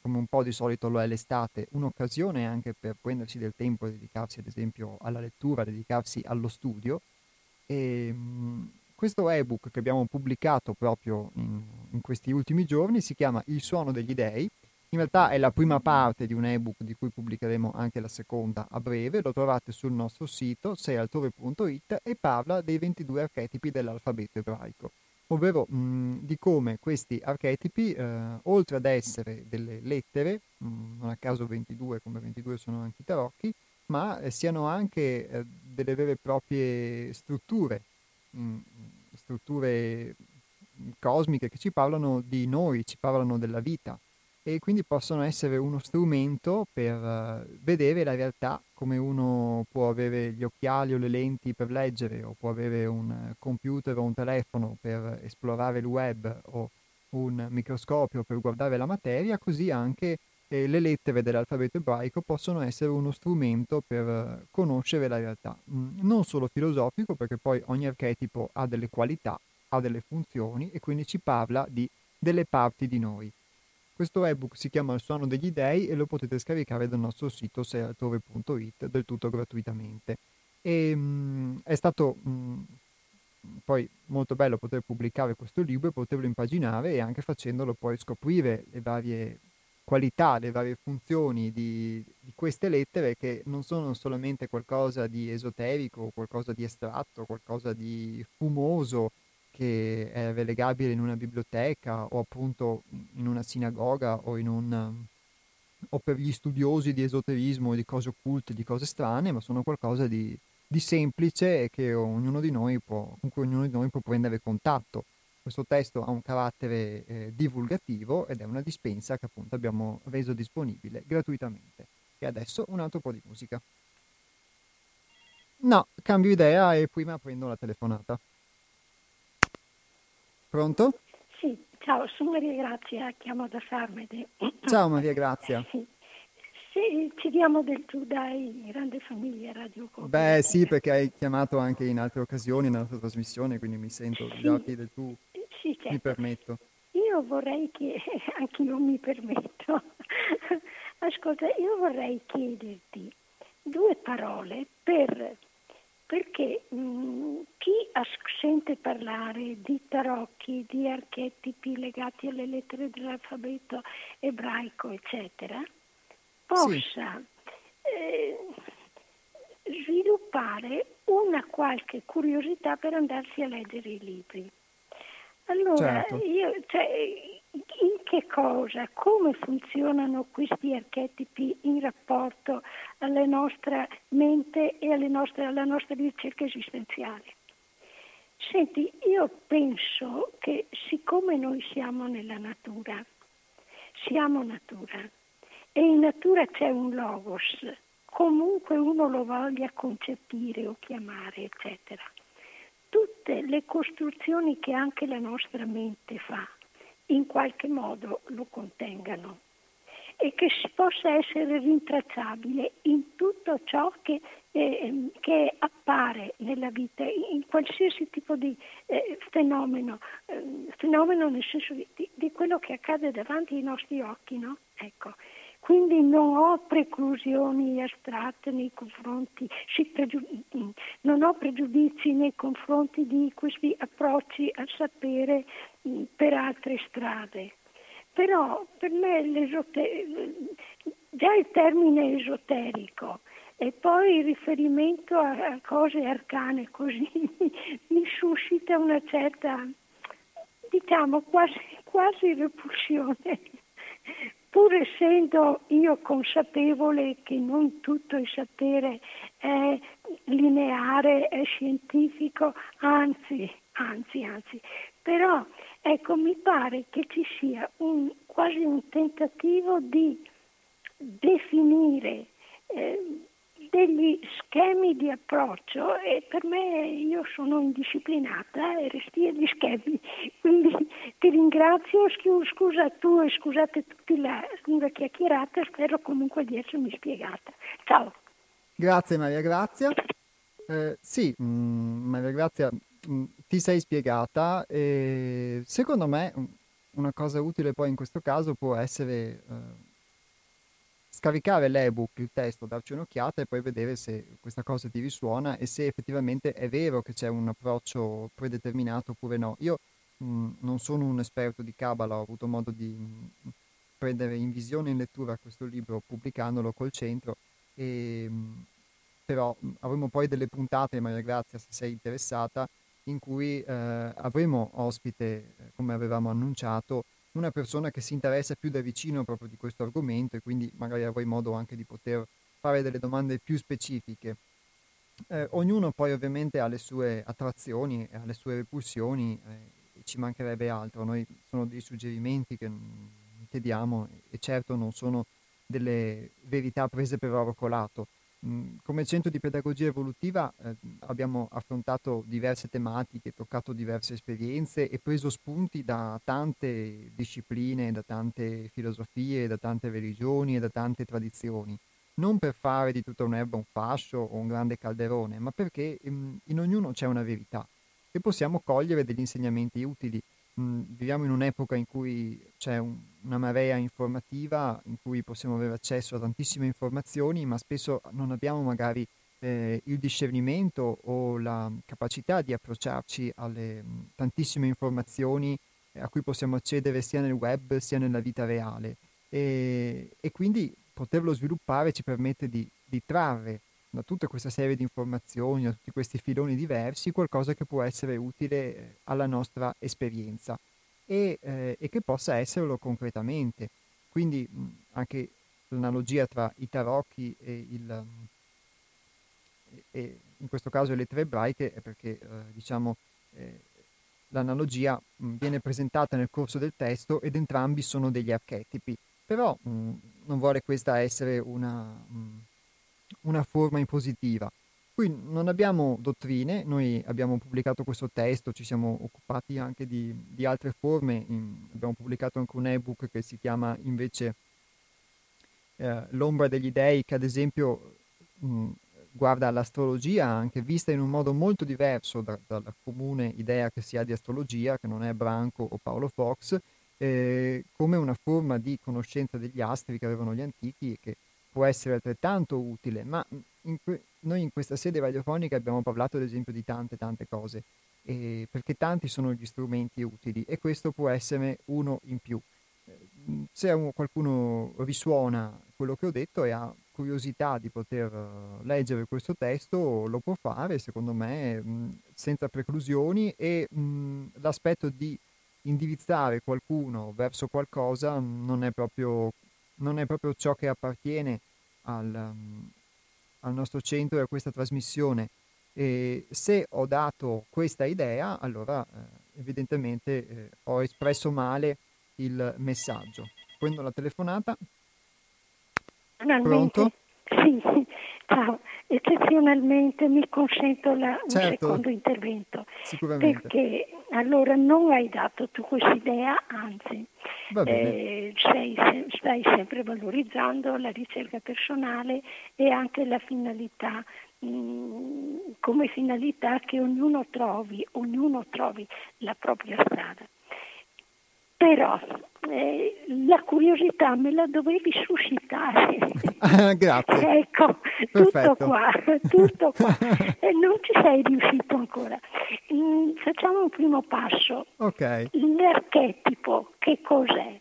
come un po' di solito lo è l'estate, un'occasione anche per prendersi del tempo e dedicarsi ad esempio alla lettura, dedicarsi allo studio. E, mh, questo ebook che abbiamo pubblicato proprio in, in, questi ultimi giorni si chiama Il suono degli dei. In realtà è la prima parte di un ebook di cui pubblicheremo anche la seconda a breve, lo trovate sul nostro sito seialtore.it e parla dei 22 archetipi dell'alfabeto ebraico ovvero mh, di come questi archetipi, eh, oltre ad essere delle lettere, mh, non a caso 22, come 22 sono anche i tarocchi, ma eh, siano anche eh, delle vere e proprie strutture, mh, strutture cosmiche che ci parlano di noi, ci parlano della vita, e quindi possono essere uno strumento per uh, vedere la realtà come uno può avere gli occhiali o le lenti per leggere o può avere un computer o un telefono per esplorare il web o un microscopio per guardare la materia, così anche eh, le lettere dell'alfabeto ebraico possono essere uno strumento per uh, conoscere la realtà, mm, non solo filosofico perché poi ogni archetipo ha delle qualità, ha delle funzioni e quindi ci parla di delle parti di noi. Questo ebook si chiama Il suono degli dei e lo potete scaricare dal nostro sito sealtore.it del tutto gratuitamente. E, mh, mm, è stato mh, mm, poi molto bello poter pubblicare questo libro e poterlo impaginare e anche facendolo poi scoprire le varie qualità, le varie funzioni di, di, queste lettere che non sono solamente qualcosa di esoterico, qualcosa di estratto, qualcosa di fumoso, che è relegabile in una biblioteca o appunto in una sinagoga o, un, o per gli studiosi di esoterismo, di cose occulte, di cose strane, ma sono qualcosa di, di semplice può, con cui ognuno di noi può prendere contatto. Questo testo ha un carattere eh, divulgativo ed è una dispensa che appunto abbiamo reso disponibile gratuitamente. E adesso un altro po' di musica. No, cambio idea e prima prendo la telefonata. Pronto? Sì, ciao, sono Maria Grazia, chiamo da Sarmede. Ciao Maria Grazia. Sì. Sì, ci diamo del tu, dai, grande famiglia Radio Coop. Beh sì, perché hai chiamato anche in altre occasioni nella tua trasmissione, quindi mi sento sì. già del tu. Sì, certo. Mi permetto. Io vorrei che, anche io mi permetto, ascolta, io vorrei chiederti due parole per perché mh, mm, chi sente parlare di tarocchi, di archetipi legati alle lettere dell'alfabeto ebraico, eccetera, possa sì. eh, sviluppare una qualche curiosità per andarsi a leggere i libri. Allora, certo. io, cioè, in che cosa, come funzionano questi archetipi in rapporto alla nostra mente e nostre, alla nostra ricerca esistenziale? Senti, io penso che siccome noi siamo nella natura, siamo natura e in natura c'è un logos, comunque uno lo voglia concepire o chiamare, eccetera. Tutte le costruzioni che anche la nostra mente fa, in qualche modo lo contengano e che si possa essere rintracciabile in tutto ciò che, eh, che appare nella vita, in qualsiasi tipo di eh, fenomeno, eh, fenomeno nel senso di, di, quello che accade davanti ai nostri occhi, no? Ecco. Quindi non ho preclusioni astratte nei confronti, non ho pregiudizi nei confronti di questi approcci al sapere mh, per altre strade. Però per me già il termine esoterico e poi il riferimento a cose arcane così mi suscita una certa, diciamo, quasi, quasi repulsione pur essendo io consapevole che non tutto il sapere è lineare, è scientifico, anzi, anzi, anzi, però ecco, mi pare che ci sia un, quasi un tentativo di definire eh, degli schemi di approccio e per me io sono indisciplinata e resti agli schemi, quindi ti ringrazio, scusa tu e scusate tutti la lunga chiacchierata, spero comunque di essermi spiegata. Ciao. Grazie Maria Grazia. Eh, sì, mh, mm, Maria Grazia, mh, mm, ti sei spiegata e secondo me mm, una cosa utile poi in questo caso può essere... Eh, scaricare l'ebook, il testo, darci un'occhiata e poi vedere se questa cosa ti risuona e se effettivamente è vero che c'è un approccio predeterminato oppure no. Io mh, non sono un esperto di Kabbalah, ho avuto modo di mh, prendere in visione e in lettura questo libro pubblicandolo col centro, e, mh, però avremo poi delle puntate, Maria Grazia, se sei interessata, in cui eh, avremo ospite, eh, come avevamo annunciato, una persona che si interessa più da vicino proprio di questo argomento e quindi magari avrai modo anche di poter fare delle domande più specifiche. Eh, ognuno poi ovviamente ha le sue attrazioni, ha le sue repulsioni, eh, ci mancherebbe altro. Noi sono dei suggerimenti che, che diamo e certo non sono delle verità prese per oro colato. Mm, come centro di pedagogia evolutiva eh, abbiamo affrontato diverse tematiche, toccato diverse esperienze e preso spunti da tante discipline, da tante filosofie, da tante religioni e da tante tradizioni. Non per fare di tutta un'erba un fascio o un grande calderone, ma perché in, in ognuno c'è una verità e possiamo cogliere degli insegnamenti utili mh, viviamo in un'epoca in cui c'è un, una marea informativa, in cui possiamo avere accesso a tantissime informazioni, ma spesso non abbiamo magari eh, il discernimento o la capacità di approcciarci alle mh, tantissime informazioni eh, a cui possiamo accedere sia nel web sia nella vita reale. E, e quindi poterlo sviluppare ci permette di, di trarre da tutta questa serie di informazioni, da tutti questi filoni diversi, qualcosa che può essere utile eh, alla nostra esperienza e, eh, e che possa esserlo concretamente. Quindi mh, anche l'analogia tra i tarocchi e, il, e in questo caso le tre ebraiche è perché eh, diciamo eh, l'analogia mh, viene presentata nel corso del testo ed entrambi sono degli archetipi, però mh, non vuole questa essere una una forma impositiva. Qui non abbiamo dottrine, noi abbiamo pubblicato questo testo, ci siamo occupati anche di, di altre forme, in, abbiamo pubblicato anche un ebook che si chiama invece eh, L'ombra degli dei, che ad esempio mh, guarda l'astrologia anche vista in un modo molto diverso da, dalla comune idea che si ha di astrologia, che non è Branco o Paolo Fox, eh, come una forma di conoscenza degli astri che avevano gli antichi e che può essere altrettanto utile, ma in, que- noi in questa sede radiofonica abbiamo parlato ad esempio di tante tante cose, eh, perché tanti sono gli strumenti utili e questo può essere uno in più. Eh, se qualcuno risuona quello che ho detto e ha curiosità di poter eh, leggere questo testo, lo può fare, secondo me, mh, senza preclusioni e mh, l'aspetto di indirizzare qualcuno verso qualcosa non è proprio, non è proprio ciò che appartiene al, al nostro centro e a questa trasmissione. E se ho dato questa idea, allora eh, evidentemente eh, ho espresso male il messaggio. Prendo la telefonata. Pronto? Sì, ciao. Eccezionalmente mi consento la, un certo. secondo intervento. Sicuramente. Perché allora non hai dato tu questa idea, anzi, eh, sei, stai sempre valorizzando la ricerca personale e anche la finalità mh, mm, come finalità che ognuno trovi, ognuno trovi la propria strada. Però eh, la curiosità me la dovevi suscitare. Grazie. ecco, Perfetto. tutto qua, tutto qua. e non ci sei riuscito ancora. Mm, facciamo un primo passo. Ok. L'archetipo, che cos'è?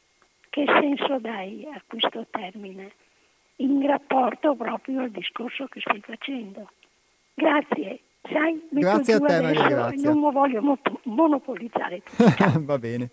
Che senso dai a questo termine? In rapporto proprio al discorso che stai facendo. Grazie. Sai, grazie a te, Grazia. Non voglio monopolizzare tutto. Va bene.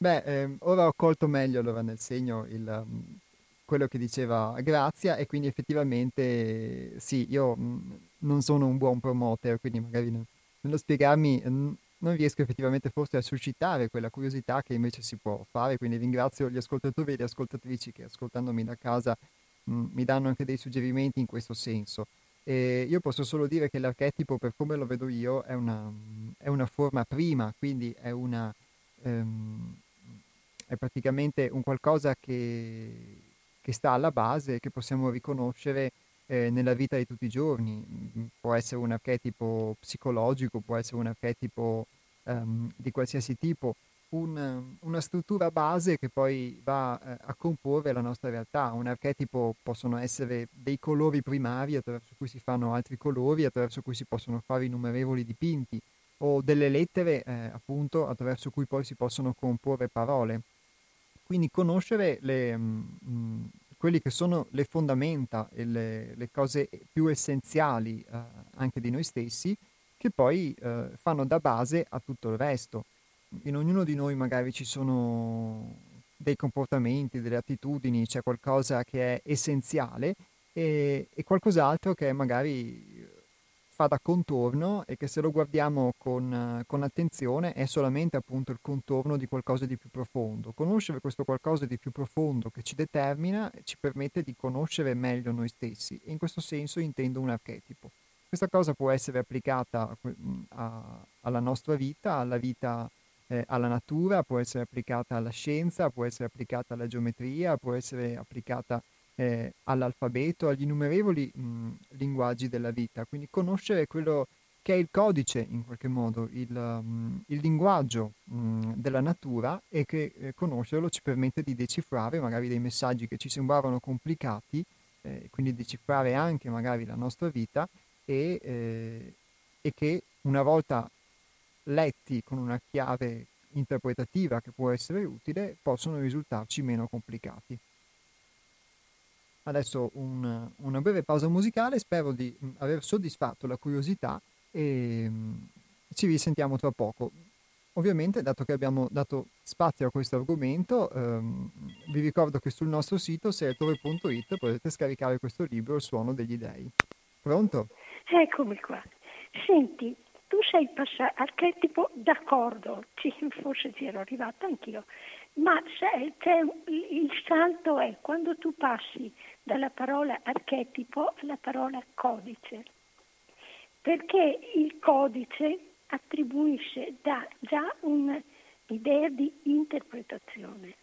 Beh, ehm, ora ho colto meglio allora nel segno il, um, quello che diceva Grazia e quindi effettivamente sì, io mh, mm, non sono un buon promoter, quindi magari non, nello spiegarmi mh, non riesco effettivamente forse a suscitare quella curiosità che invece si può fare, quindi ringrazio gli ascoltatori e le ascoltatrici che ascoltandomi da casa mh, mi danno anche dei suggerimenti in questo senso. E io posso solo dire che l'archetipo, per come lo vedo io, è una, è una forma prima, quindi è una... Um, è praticamente un qualcosa che, che sta alla base, che possiamo riconoscere eh, nella vita di tutti i giorni. Mm, può essere un archetipo psicologico, può essere un archetipo um, di qualsiasi tipo, un, una struttura base che poi va eh, a comporre la nostra realtà. Un archetipo possono essere dei colori primari attraverso cui si fanno altri colori, attraverso cui si possono fare innumerevoli dipinti, o delle lettere eh, appunto attraverso cui poi si possono comporre parole. Quindi conoscere le, mh, mm, mm, quelli che sono le fondamenta e le, le cose più essenziali eh, anche di noi stessi, che poi eh, fanno da base a tutto il resto. In ognuno di noi magari ci sono dei comportamenti, delle attitudini, c'è qualcosa che è essenziale e, e qualcos'altro che magari fa da contorno e che se lo guardiamo con, con, attenzione è solamente appunto il contorno di qualcosa di più profondo. Conoscere questo qualcosa di più profondo che ci determina ci permette di conoscere meglio noi stessi e in questo senso intendo un archetipo. Questa cosa può essere applicata a, alla nostra vita, alla vita eh, alla natura, può essere applicata alla scienza, può essere applicata alla geometria, può essere applicata eh, all'alfabeto, agli innumerevoli mh, linguaggi della vita, quindi conoscere quello che è il codice in qualche modo, il, um, il linguaggio um, della natura e che eh, conoscerlo ci permette di decifrare magari dei messaggi che ci sembravano complicati, eh, quindi decifrare anche magari la nostra vita e, eh, e che una volta letti con una chiave interpretativa che può essere utile possono risultarci meno complicati. Adesso un, una breve pausa musicale, spero di mm, aver soddisfatto la curiosità e mm, ci risentiamo tra poco. Ovviamente, dato che abbiamo dato spazio a questo argomento, ehm, vi ricordo che sul nostro sito seretore.it potete scaricare questo libro Il suono degli dei. Pronto? Eccomi qua. Senti, tu sei passato archetipo d'accordo, forse ci ero arrivata anch'io, ma c'è, il salto è quando tu passi dalla parola archetipo alla parola codice, perché il codice attribuisce, dà già un'idea di interpretazione.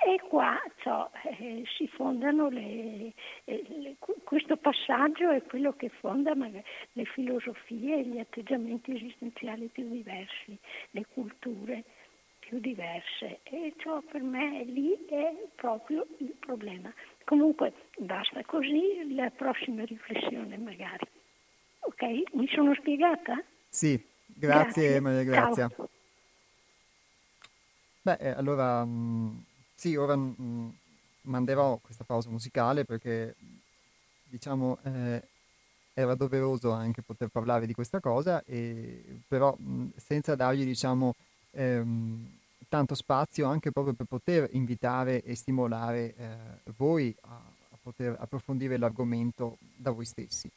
E qua cioè, eh, si fondano le, eh, le, questo passaggio è quello che fonda le filosofie e gli atteggiamenti esistenziali più diversi, le culture più diverse e ciò per me lì è proprio il problema. comunque basta così, la prossima riflessione magari. Ok, mi sono spiegata? Sì, grazie, grazie. Maria Grazia. Ciao. Beh, eh, allora, mh, mm, sì, ora mh, mm, manderò questa pausa musicale perché, diciamo, eh, era doveroso anche poter parlare di questa cosa, e, però mh, senza dargli, diciamo, ehm, tanto spazio anche proprio per poter invitare e stimolare eh, voi a, a, poter approfondire l'argomento da voi stessi.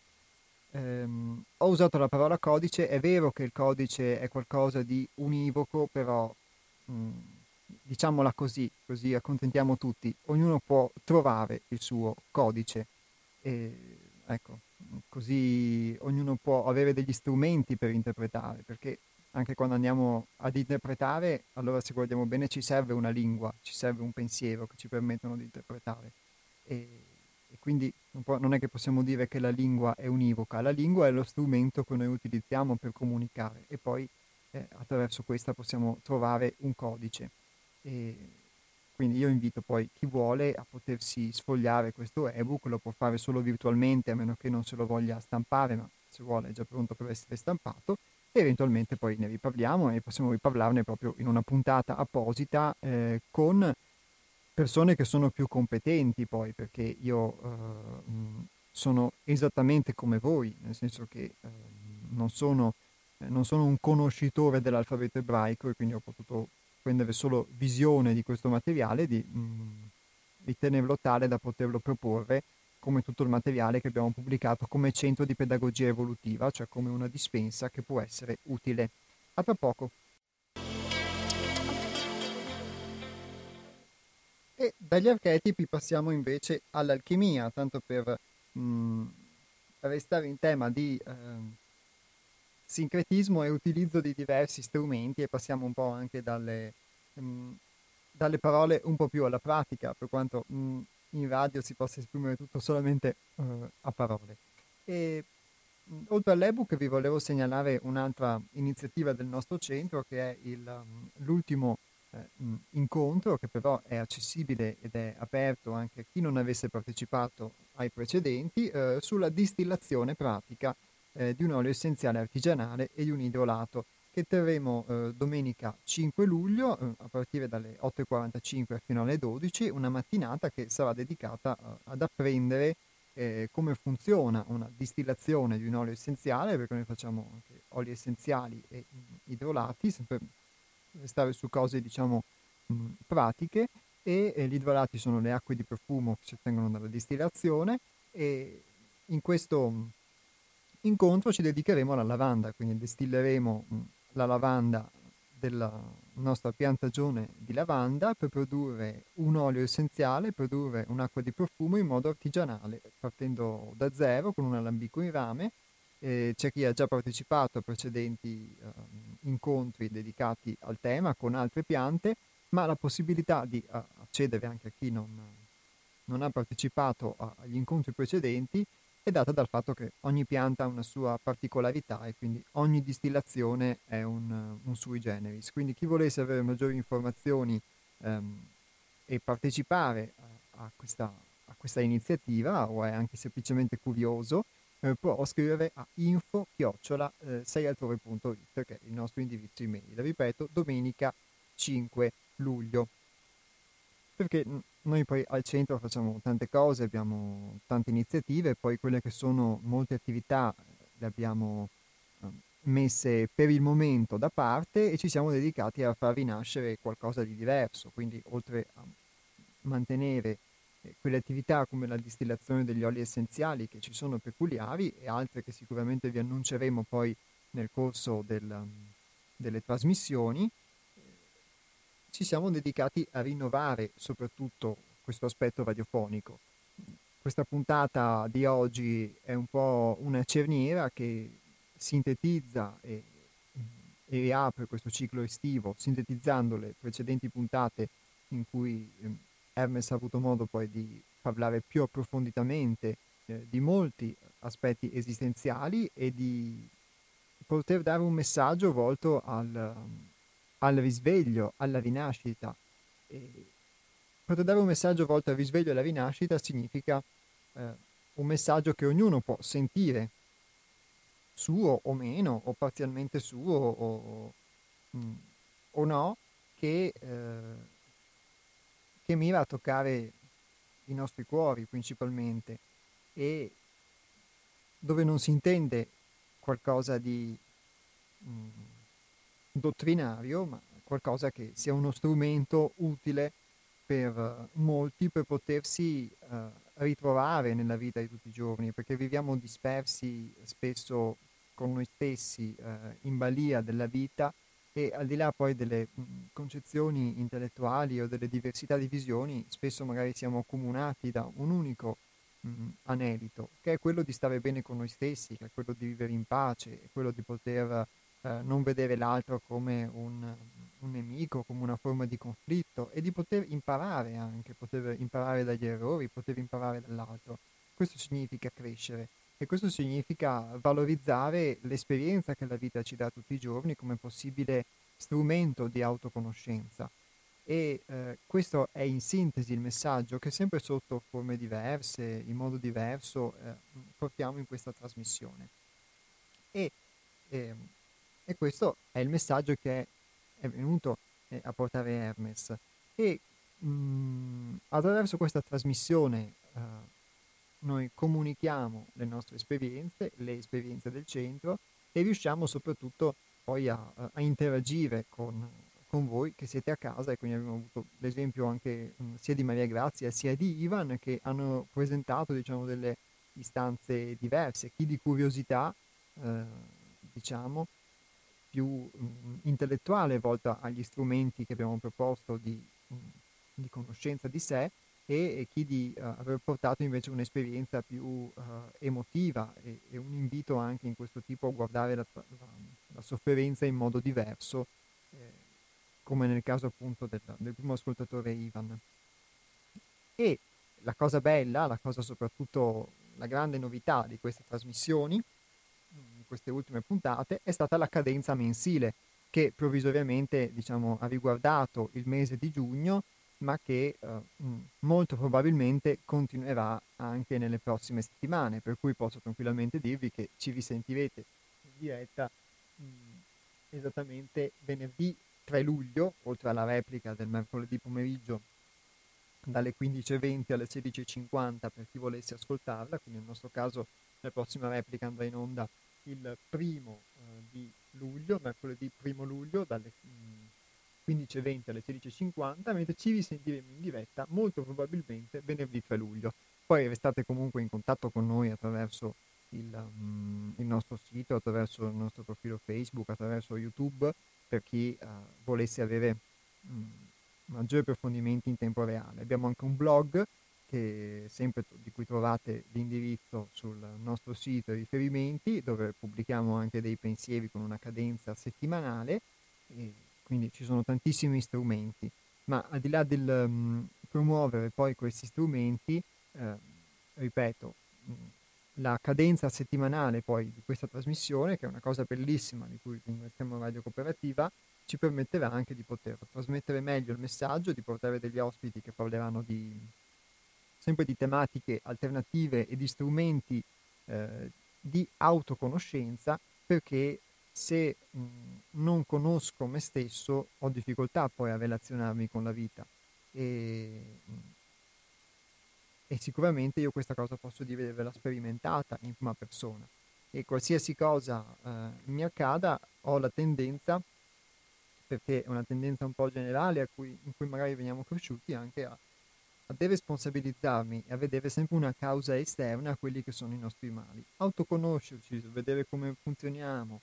Um, ho usato la parola codice, è vero che il codice è qualcosa di univoco, però mh, diciamola così, così accontentiamo tutti, ognuno può trovare il suo codice e ecco, così ognuno può avere degli strumenti per interpretare, perché anche quando andiamo ad interpretare, allora se guardiamo bene ci serve una lingua, ci serve un pensiero che ci permettono di interpretare. E, e quindi non, non, è che possiamo dire che la lingua è univoca, la lingua è lo strumento che noi utilizziamo per comunicare e poi eh, attraverso questa possiamo trovare un codice. E quindi io invito poi chi vuole a potersi sfogliare questo ebook, lo può fare solo virtualmente a meno che non se lo voglia stampare, ma se vuole è già pronto per essere stampato eventualmente poi ne riparliamo e possiamo riparlarne proprio in una puntata apposita eh, con persone che sono più competenti poi perché io eh, sono esattamente come voi, nel senso che eh, non, sono, non sono un conoscitore dell'alfabeto ebraico e quindi ho potuto prendere solo visione di questo materiale, di, mh, di tenerlo tale da poterlo proporre come tutto il materiale che abbiamo pubblicato come centro di pedagogia evolutiva, cioè come una dispensa che può essere utile. A tra poco. E dagli archetipi passiamo invece all'alchimia, tanto per mh, restare in tema di eh, sincretismo e utilizzo di diversi strumenti e passiamo un po' anche dalle, mh, dalle parole un po' più alla pratica, per quanto mh, in radio si possa esprimere tutto solamente uh, a parole. E, oltre all'ebook vi volevo segnalare un'altra iniziativa del nostro centro che è il, um, l'ultimo eh, incontro che però è accessibile ed è aperto anche a chi non avesse partecipato ai precedenti eh, sulla distillazione pratica eh, di un olio essenziale artigianale e di un idrolato che terremo eh, domenica 5 luglio eh, a partire dalle 8.45 fino alle 12, una mattinata che sarà dedicata eh, ad apprendere eh, come funziona una distillazione di un olio essenziale, perché noi facciamo anche oli essenziali e mm, idrolati, sempre restare su cose diciamo mh, mm, pratiche e gli idrolati sono le acque di profumo che si ottengono dalla distillazione e in questo mm, incontro ci dedicheremo alla lavanda, quindi distilleremo la lavanda della nostra piantagione di lavanda per produrre un olio essenziale, produrre un'acqua di profumo in modo artigianale, partendo da zero con un alambico in rame. Eh, c'è chi ha già partecipato a precedenti eh, incontri dedicati al tema con altre piante, ma la possibilità di uh, accedere anche a chi non, non ha partecipato agli incontri precedenti è data dal fatto che ogni pianta ha una sua particolarità e quindi ogni distillazione è un, un sui generis. Quindi chi volesse avere maggiori informazioni ehm, e partecipare a, a, questa, a, questa, iniziativa o è anche semplicemente curioso, eh, può scrivere a info-seialtrove.it che è il nostro indirizzo email. Ripeto, domenica 5 luglio. Perché noi poi al centro facciamo tante cose, abbiamo tante iniziative, poi quelle che sono molte attività le abbiamo ehm, messe per il momento da parte e ci siamo dedicati a far rinascere qualcosa di diverso, quindi oltre a mantenere eh, quelle attività come la distillazione degli oli essenziali che ci sono peculiari e altre che sicuramente vi annunceremo poi nel corso del, delle trasmissioni, ci siamo dedicati a rinnovare soprattutto questo aspetto radiofonico. Questa puntata di oggi è un po' una cerniera che sintetizza e, e riapre questo ciclo estivo, sintetizzando le precedenti puntate in cui ehm, Hermes ha avuto modo poi di parlare più approfonditamente eh, di molti aspetti esistenziali e di poter dare un messaggio volto al, al risveglio, alla rinascita. E poter dare un messaggio volto al risveglio e alla rinascita significa eh, un messaggio che ognuno può sentire suo o meno, o parzialmente suo o, mm, o no, che, eh, che mira a toccare i nostri cuori principalmente e dove non si intende qualcosa di mh, mm, dottrinario, ma qualcosa che sia uno strumento utile per molti per potersi uh, ritrovare nella vita di tutti i giorni, perché viviamo dispersi spesso con noi stessi uh, in balia della vita e al di là poi delle mh, concezioni intellettuali o delle diversità di visioni, spesso magari siamo accomunati da un unico mh, anelito, che è quello di stare bene con noi stessi, che è quello di vivere in pace, è quello di poter uh, non vedere l'altro come un, un nemico, come una forma di conflitto e di poter imparare anche, poter imparare dagli errori, poter imparare dall'altro. Questo significa crescere e questo significa valorizzare l'esperienza che la vita ci dà tutti i giorni come possibile strumento di autoconoscenza. E eh, questo è in sintesi il messaggio che sempre sotto forme diverse, in modo diverso, eh, portiamo in questa trasmissione. E, eh, e questo è il messaggio che è venuto eh, a portare Hermes. E mh, mm, attraverso questa trasmissione uh, noi comunichiamo le nostre esperienze, le esperienze del centro e riusciamo soprattutto poi a, a interagire con, con, voi che siete a casa e quindi abbiamo avuto l'esempio anche mh, mm, sia di Maria Grazia sia di Ivan che hanno presentato diciamo delle istanze diverse, chi di curiosità eh, diciamo più mh, intellettuale volta agli strumenti che abbiamo proposto di, mh, di conoscenza di sé e, e chi di uh, aver portato invece un'esperienza più uh, emotiva e, e, un invito anche in questo tipo a guardare la, la, la sofferenza in modo diverso, eh, come nel caso appunto del, del primo ascoltatore Ivan. E la cosa bella, la cosa soprattutto, la grande novità di queste trasmissioni queste ultime puntate è stata la cadenza mensile che provvisoriamente diciamo, ha riguardato il mese di giugno ma che eh, molto probabilmente continuerà anche nelle prossime settimane, per cui posso tranquillamente dirvi che ci risentirete in diretta mh, esattamente venerdì 3 luglio, oltre alla replica del mercoledì pomeriggio dalle 15.20 alle 16.50 per chi volesse ascoltarla, quindi nel nostro caso la prossima replica andrà in onda il primo eh, di luglio, mercoledì primo luglio, dalle mh, 15.20 alle 16.50, mentre ci risentiremo in diretta molto probabilmente venerdì 3 luglio. Poi restate comunque in contatto con noi attraverso il, um, il nostro sito, attraverso il nostro profilo Facebook, attraverso YouTube, per chi uh, volesse avere um, maggiori approfondimenti in tempo reale. Abbiamo anche un blog che sempre di cui trovate l'indirizzo sul nostro sito e riferimenti, dove pubblichiamo anche dei pensieri con una cadenza settimanale, quindi ci sono tantissimi strumenti, ma al di là del um, promuovere poi questi strumenti, eh, ripeto, la cadenza settimanale poi di questa trasmissione, che è una cosa bellissima di cui ringraziamo Radio Cooperativa, ci permetterà anche di poter trasmettere meglio il messaggio, di portare degli ospiti che parleranno di sempre di tematiche alternative e di strumenti eh, di autoconoscenza perché se mh, non conosco me stesso ho difficoltà poi a relazionarmi con la vita. E, e sicuramente io questa cosa posso dire di averla sperimentata in prima persona. E qualsiasi cosa eh, mi accada ho la tendenza perché è una tendenza un po' generale cui, in cui magari veniamo cresciuti anche a a deresponsabilizzarmi e a vedere sempre una causa esterna a quelli che sono i nostri mali. Autoconoscerci, vedere come funzioniamo,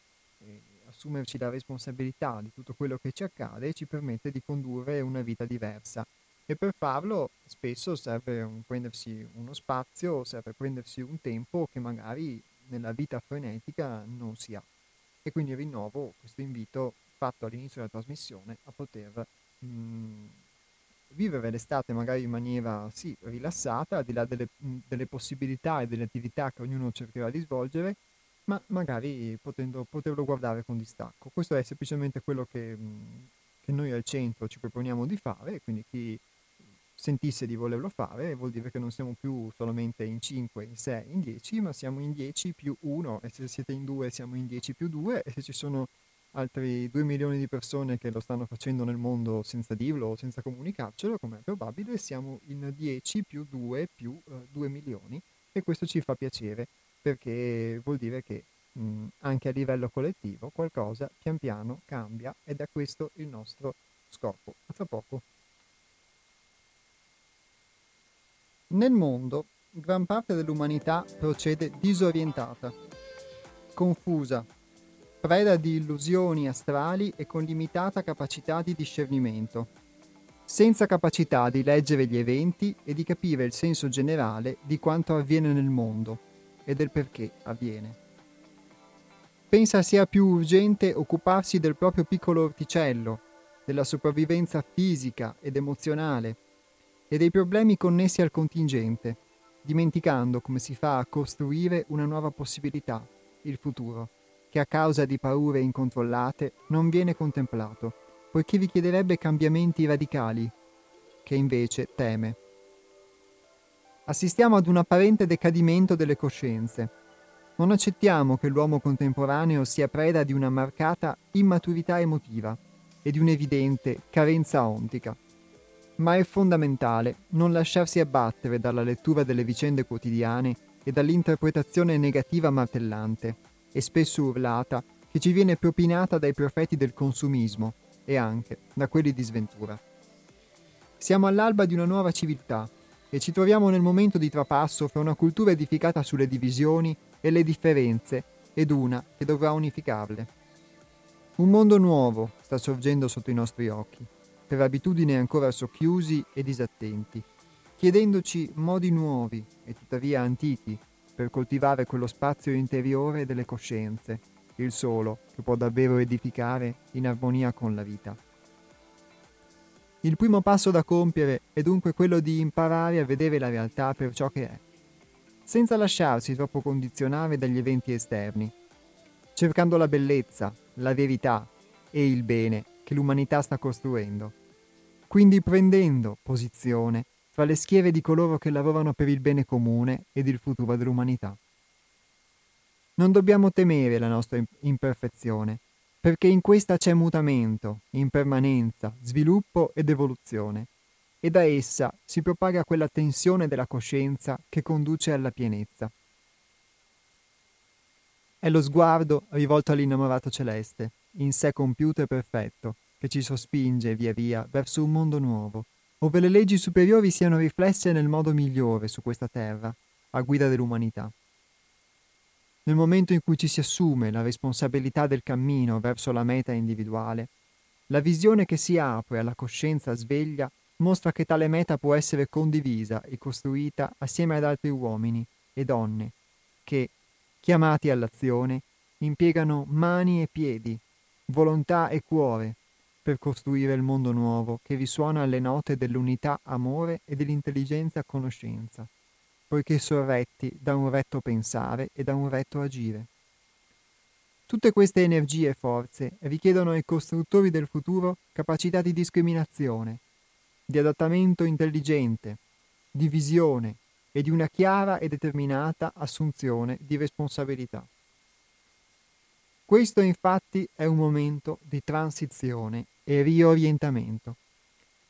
assumerci la responsabilità di tutto quello che ci accade ci permette di condurre una vita diversa. E per farlo spesso serve un, prendersi uno spazio, serve prendersi un tempo che magari nella vita frenetica non si ha. E quindi rinnovo questo invito fatto all'inizio della trasmissione a poter mh, mm, vivere l'estate magari in maniera sì, rilassata, al di là delle, delle, possibilità e delle attività che ognuno cercherà di svolgere, ma magari potendo, poterlo guardare con distacco. Questo è semplicemente quello che, che, noi al centro ci proponiamo di fare, quindi chi sentisse di volerlo fare, vuol dire che non siamo più solamente in 5, in 6, in 10, ma siamo in 10 più 1 e se siete in 2 siamo in 10 più 2 e se ci sono altri 2 milioni di persone che lo stanno facendo nel mondo senza dirlo o senza comunicarcelo, come è probabile, siamo in 10 più 2 più eh, 2 milioni e questo ci fa piacere perché vuol dire che mh, anche a livello collettivo qualcosa pian piano cambia ed è questo il nostro scopo. A tra poco. Nel mondo, gran parte dell'umanità procede disorientata, confusa, preda di illusioni astrali e con limitata capacità di discernimento, senza capacità di leggere gli eventi e di capire il senso generale di quanto avviene nel mondo e del perché avviene. Pensa sia più urgente occuparsi del proprio piccolo orticello, della sopravvivenza fisica ed emozionale, e dei problemi connessi al contingente, dimenticando come si fa a costruire una nuova possibilità, il futuro, che a causa di paure incontrollate non viene contemplato, poiché richiederebbe cambiamenti radicali, che invece teme. Assistiamo ad un apparente decadimento delle coscienze. Non accettiamo che l'uomo contemporaneo sia preda di una marcata immaturità emotiva e di un'evidente carenza ontica ma è fondamentale non lasciarsi abbattere dalla lettura delle vicende quotidiane e dall'interpretazione negativa martellante, e spesso urlata, che ci viene propinata dai profeti del consumismo e anche da quelli di sventura. Siamo all'alba di una nuova civiltà e ci troviamo nel momento di trapasso fra una cultura edificata sulle divisioni e le differenze ed una che dovrà unificarle. Un mondo nuovo sta sorgendo sotto i nostri occhi per abitudine ancora socchiusi e disattenti, chiedendoci modi nuovi e tuttavia antichi per coltivare quello spazio interiore delle coscienze, il solo che può davvero edificare in armonia con la vita. Il primo passo da compiere è dunque quello di imparare a vedere la realtà per ciò che è, senza lasciarsi troppo condizionare dagli eventi esterni, cercando la bellezza, la verità e il bene che l'umanità sta costruendo, quindi prendendo posizione tra le schiere di coloro che lavorano per il bene comune ed il futuro dell'umanità. Non dobbiamo temere la nostra imperfezione, perché in questa c'è mutamento, impermanenza, sviluppo ed evoluzione, e da essa si propaga quella tensione della coscienza che conduce alla pienezza. È lo sguardo rivolto all'innamorato celeste, in sé compiuto e perfetto, che ci sospinge via via verso un mondo nuovo, ove le leggi superiori siano riflesse nel modo migliore su questa terra, a guida dell'umanità. Nel momento in cui ci si assume la responsabilità del cammino verso la meta individuale, la visione che si apre alla coscienza sveglia mostra che tale meta può essere condivisa e costruita assieme ad altri uomini e donne che, chiamati all'azione, impiegano mani e piedi, volontà e cuore per costruire il mondo nuovo che risuona alle note dell'unità amore e dell'intelligenza conoscenza, poiché sorretti da un retto pensare e da un retto agire. Tutte queste energie e forze richiedono ai costruttori del futuro capacità di discriminazione, di adattamento intelligente, di visione e di una chiara e determinata assunzione di responsabilità. Questo infatti è un momento di transizione e riorientamento,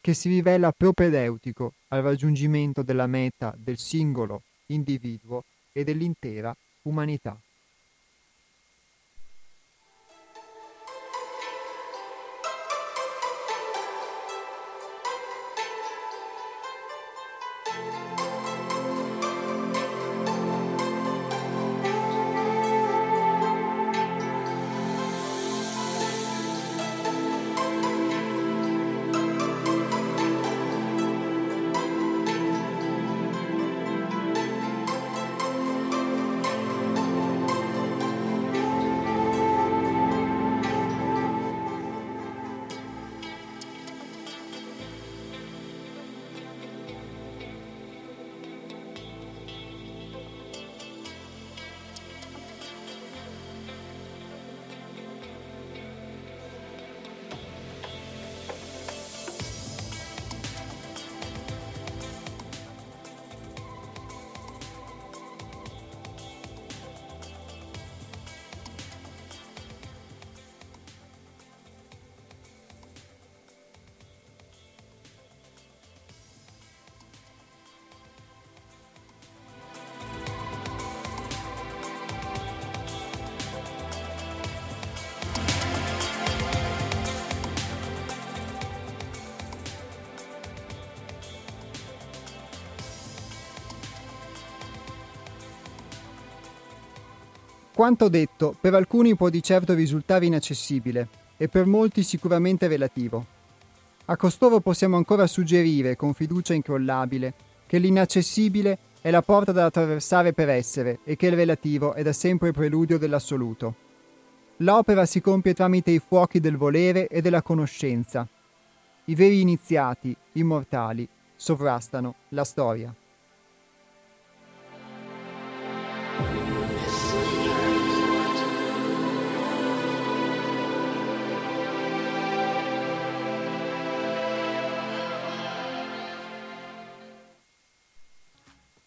che si rivela propedeutico al raggiungimento della meta del singolo individuo e dell'intera umanità. Quanto detto, per alcuni può di certo risultare inaccessibile e per molti sicuramente relativo. A costoro possiamo ancora suggerire, con fiducia incrollabile, che l'inaccessibile è la porta da attraversare per essere e che il relativo è da sempre preludio dell'assoluto. L'opera si compie tramite i fuochi del volere e della conoscenza. I veri iniziati, immortali, sovrastano la storia.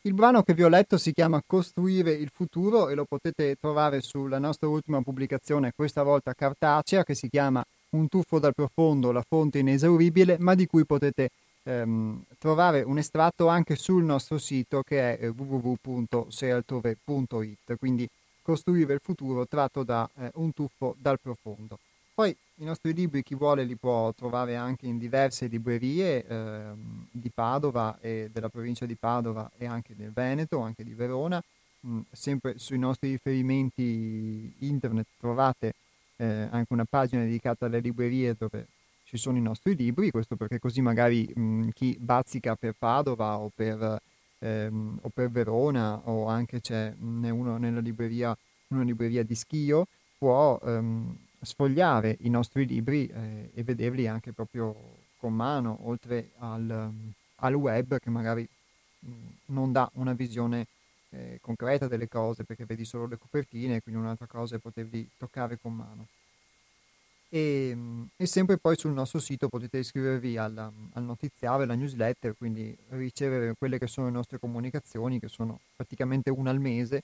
Il brano che vi ho letto si chiama Costruire il futuro e lo potete trovare sulla nostra ultima pubblicazione, questa volta cartacea, che si chiama Un tuffo dal profondo, la fonte inesauribile, ma di cui potete ehm, trovare un estratto anche sul nostro sito che è eh, www.sealtove.it, quindi Costruire il futuro tratto da eh, Un tuffo dal profondo. Poi i nostri libri chi vuole li può trovare anche in diverse librerie eh, di Padova e della provincia di Padova e anche del Veneto, anche di Verona. Mm, sempre sui nostri riferimenti internet trovate eh, anche una pagina dedicata alle librerie dove ci sono i nostri libri, questo perché così magari mh, mm, chi bazzica per Padova o per, ehm, o per Verona o anche c'è mh, uno nella libreria, una libreria di Schio può ehm, sfogliare i nostri libri eh, e vederli anche proprio con mano, oltre al, al web che magari mm, non dà una visione eh, concreta delle cose perché vedi solo le copertine, quindi un'altra cosa è poterli toccare con mano. E, mm, e, sempre poi sul nostro sito potete iscrivervi al, al notiziario, alla newsletter, quindi ricevere quelle che sono le nostre comunicazioni, che sono praticamente una al mese,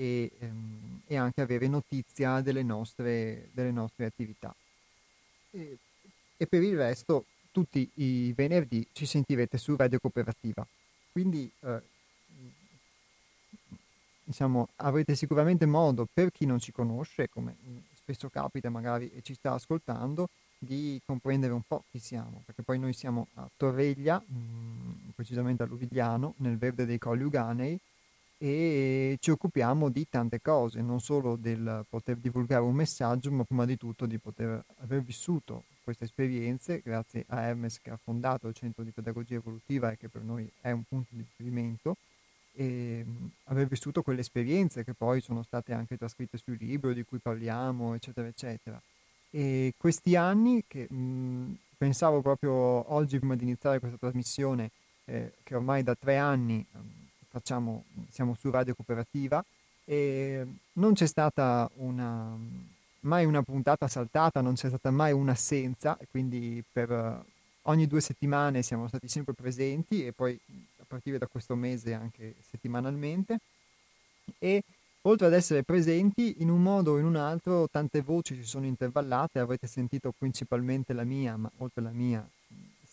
e, ehm, e anche avere notizia delle nostre, delle nostre attività. E, e, per il resto tutti i venerdì ci sentirete su Radio Cooperativa. Quindi eh, diciamo, avrete sicuramente modo, per chi non ci conosce, come spesso capita magari e ci sta ascoltando, di comprendere un po' chi siamo, perché poi noi siamo a Torreglia, mh, mm, precisamente a Luvigliano, nel verde dei Colli Uganei, e ci occupiamo di tante cose, non solo del poter divulgare un messaggio, ma prima di tutto di poter aver vissuto queste esperienze grazie a Hermes che ha fondato il Centro di Pedagogia Evolutiva e che per noi è un punto di riferimento e aver vissuto quelle esperienze che poi sono state anche trascritte sui libri di cui parliamo, eccetera, eccetera. E questi anni che mh, pensavo proprio oggi prima di iniziare questa trasmissione, eh, che ormai da tre anni facciamo, siamo su Radio Cooperativa e non c'è stata una, mai una puntata saltata, non c'è stata mai un'assenza, quindi per ogni due settimane siamo stati sempre presenti e poi a partire da questo mese anche settimanalmente. E oltre ad essere presenti in un modo o in un altro tante voci si sono intervallate, avrete sentito principalmente la mia, ma oltre alla mia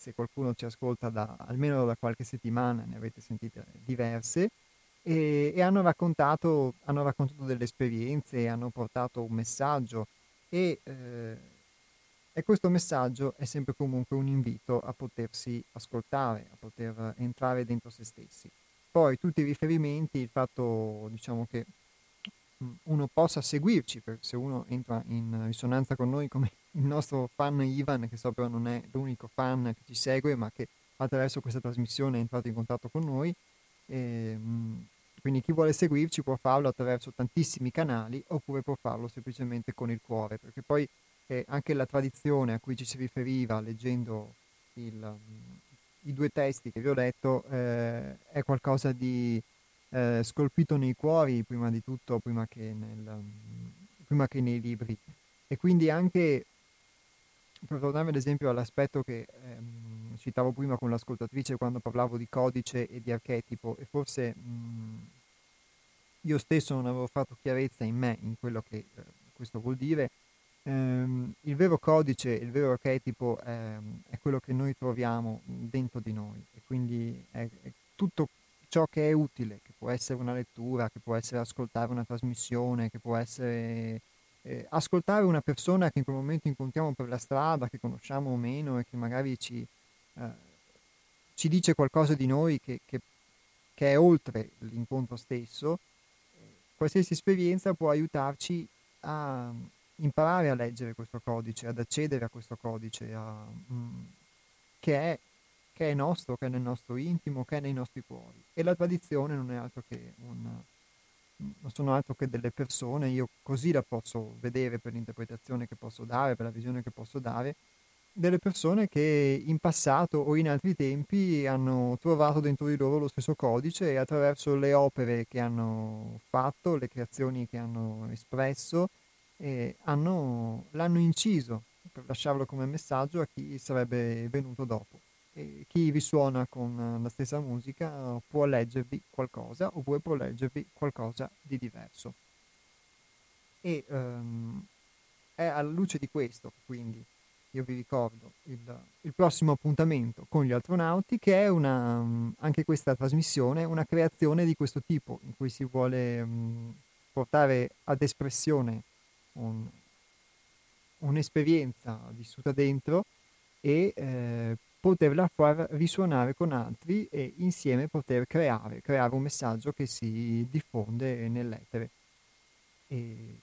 se qualcuno ci ascolta da, almeno da qualche settimana, ne avete sentite diverse, e, e hanno, raccontato, hanno, raccontato, delle esperienze, hanno portato un messaggio e, eh, e questo messaggio è sempre comunque un invito a potersi ascoltare, a poter entrare dentro se stessi. Poi tutti i riferimenti, il fatto diciamo che uno possa seguirci, se uno entra in risonanza con noi come il nostro fan Ivan, che so però non è l'unico fan che ci segue, ma che attraverso questa trasmissione è entrato in contatto con noi. E, ehm, quindi chi vuole seguirci può farlo attraverso tantissimi canali oppure può farlo semplicemente con il cuore, perché poi eh, anche la tradizione a cui ci si riferiva leggendo il, i due testi che vi ho letto eh, è qualcosa di eh, scolpito nei cuori prima di tutto, prima che, nel, prima che nei libri. E quindi anche, per tornare ad esempio all'aspetto che ehm, citavo prima con l'ascoltatrice quando parlavo di codice e di archetipo, e forse mh, io stesso non avevo fatto chiarezza in me in quello che eh, questo vuol dire, ehm, il vero codice, il vero archetipo ehm, è quello che noi troviamo dentro di noi e quindi è, è tutto ciò che è utile, che può essere una lettura, che può essere ascoltare una trasmissione, che può essere eh, ascoltare una persona che in quel momento incontriamo per la strada, che conosciamo o meno e che magari ci, eh, ci dice qualcosa di noi che, che, che, è oltre l'incontro stesso, qualsiasi esperienza può aiutarci a imparare a leggere questo codice, ad accedere a questo codice, a, mm, che, è, che, è, nostro, che è nel nostro intimo, che è nei nostri cuori. E la tradizione non è altro che un, non sono altro che delle persone, io così la posso vedere per l'interpretazione che posso dare, per la visione che posso dare, delle persone che in passato o in altri tempi hanno trovato dentro di loro lo stesso codice e attraverso le opere che hanno fatto, le creazioni che hanno espresso, eh, hanno, l'hanno inciso per lasciarlo come messaggio a chi sarebbe venuto dopo. Chi risuona con la stessa musica può leggervi qualcosa oppure può leggervi qualcosa di diverso. E um, è alla luce di questo, quindi, io vi ricordo il, il, prossimo appuntamento con gli astronauti, che è una, anche questa trasmissione, una creazione di questo tipo, in cui si vuole um, portare ad espressione un, un'esperienza vissuta dentro e eh, poterla far risuonare con altri e insieme poter creare, creare un messaggio che si diffonde nell'etere. E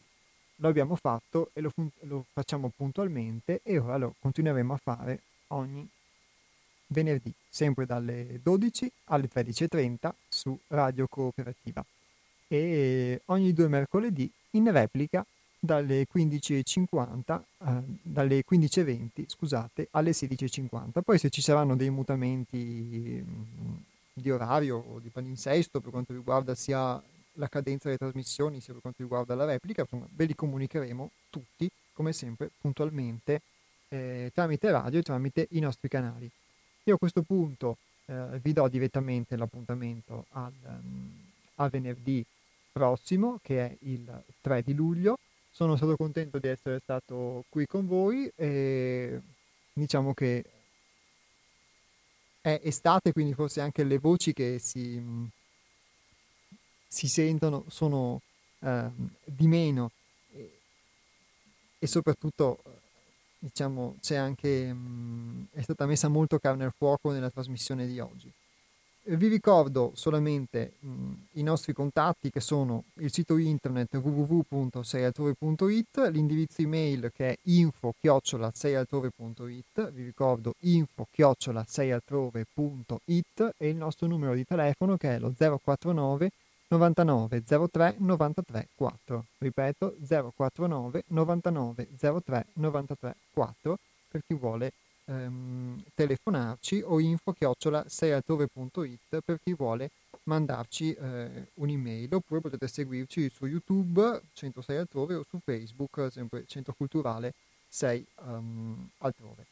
lo abbiamo fatto e lo, lo facciamo puntualmente e ora lo continueremo a fare ogni venerdì, sempre dalle 12 alle 13.30 su Radio Cooperativa e ogni due mercoledì in replica dalle 15.50, eh, dalle 15.20 scusate, alle 16.50. Poi se ci saranno dei mutamenti mh, di orario o di palinsesto per quanto riguarda sia la cadenza delle trasmissioni sia per quanto riguarda la replica, insomma, ve li comunicheremo tutti, come sempre, puntualmente eh, tramite radio e tramite i nostri canali. Io a questo punto eh, vi do direttamente l'appuntamento al, um, a venerdì prossimo, che è il 3 di luglio, sono stato contento di essere stato qui con voi e diciamo che è estate, quindi forse anche le voci che si, si sentono sono eh, di meno e, e soprattutto diciamo c'è anche mh, è stata messa molto carne al fuoco nella trasmissione di oggi. Vi ricordo solamente mh, i nostri contatti che sono il sito internet www.seialtrove.it, l'indirizzo email che è info-seialtrove.it, vi ricordo info-seialtrove.it e il nostro numero di telefono che è lo 049 99 03 93 4. Ripeto 049 99 03 93 4 per chi vuole ehm, telefonarci o info chiocciola seialtrove.it per chi vuole mandarci eh, un'email oppure potete seguirci su YouTube Centro 6 Altrove o su Facebook sempre Centro Culturale 6 um, ehm, Altrove.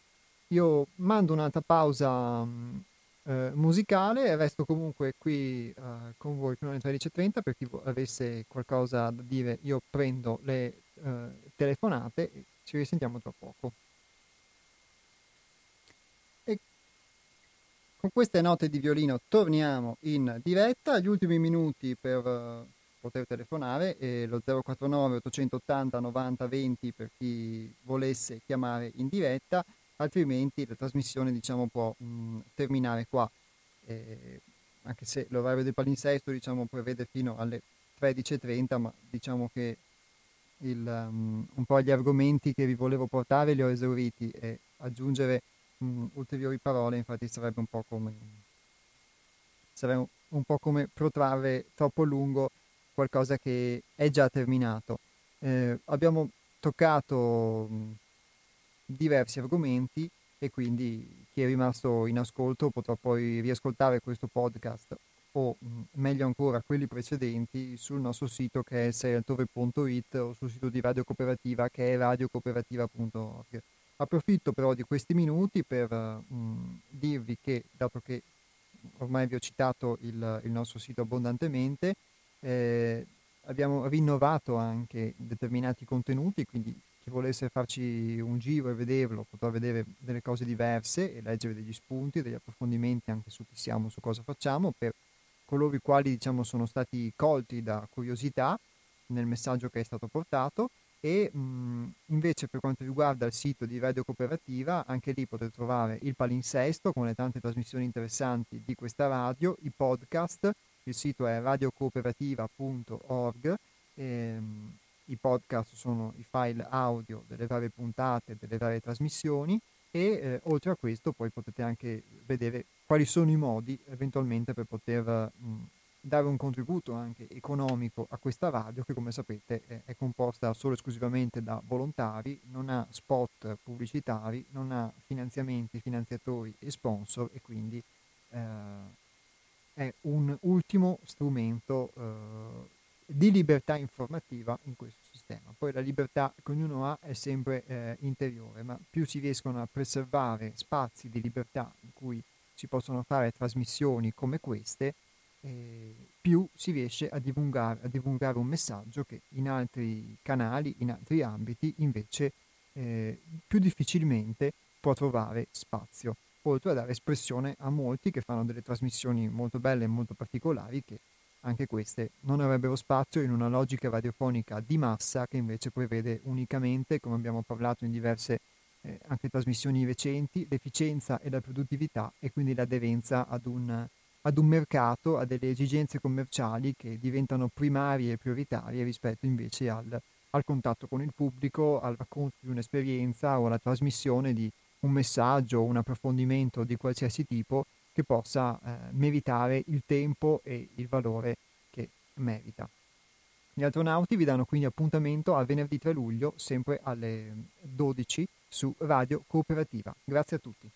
Io mando un'altra pausa um, eh, musicale e resto comunque qui uh, con voi fino alle 13.30 per chi avesse qualcosa da dire io prendo le uh, telefonate ci risentiamo tra poco. Con queste note di violino torniamo in diretta, gli ultimi minuti per uh, poter telefonare e lo 049 880 90 20 per chi volesse chiamare in diretta, altrimenti la trasmissione diciamo, può mh, mm, terminare qua. Eh, anche se l'orario del palinsesto diciamo, prevede fino alle 13.30, ma diciamo che il, um, un po' gli argomenti che vi volevo portare li ho esauriti e aggiungere mh, ulteriori parole, infatti sarebbe un po' come sarebbe un po' come protrarre troppo lungo qualcosa che è già terminato. Eh, abbiamo toccato mh, diversi argomenti e quindi chi è rimasto in ascolto potrà poi riascoltare questo podcast o mh, meglio ancora quelli precedenti sul nostro sito che è seialtove.it o sul sito di Radio Cooperativa che è radiocooperativa.org. Approfitto però di questi minuti per mh, mm, dirvi che, dato che ormai vi ho citato il, il nostro sito abbondantemente, eh, abbiamo rinnovato anche determinati contenuti, quindi chi volesse farci un giro e vederlo potrà vedere delle cose diverse e leggere degli spunti, degli approfondimenti anche su chi siamo, su cosa facciamo, per coloro i quali diciamo, sono stati colti da curiosità nel messaggio che è stato portato e mh, invece per quanto riguarda il sito di Radio Cooperativa, anche lì potete trovare il palinsesto con le tante trasmissioni interessanti di questa radio, i podcast, il sito è radiocooperativa.org ehm, i podcast sono i file audio delle varie puntate, delle varie trasmissioni e eh, oltre a questo poi potete anche vedere quali sono i modi eventualmente per poter mh, dare un contributo anche economico a questa radio che come sapete è, è, composta solo e esclusivamente da volontari, non ha spot pubblicitari, non ha finanziamenti, finanziatori e sponsor e quindi eh, è un ultimo strumento eh, di libertà informativa in questo sistema. Poi la libertà che ognuno ha è sempre eh, interiore, ma più si riescono a preservare spazi di libertà in cui si possono fare trasmissioni come queste, eh, più si riesce a divulgare, a divulgare, un messaggio che in altri canali, in altri ambiti, invece eh, più difficilmente può trovare spazio, oltre a dare espressione a molti che fanno delle trasmissioni molto belle e molto particolari che anche queste non avrebbero spazio in una logica radiofonica di massa che invece prevede unicamente, come abbiamo parlato in diverse eh, anche trasmissioni recenti, l'efficienza e la produttività e quindi l'aderenza ad un ad un mercato, a delle esigenze commerciali che diventano primarie e prioritarie rispetto invece al, al contatto con il pubblico, al racconto di un'esperienza o alla trasmissione di un messaggio un approfondimento di qualsiasi tipo che possa eh, meritare il tempo e il valore che merita. Gli astronauti vi danno quindi appuntamento a venerdì 3 luglio, sempre alle 12 su Radio Cooperativa. Grazie a tutti.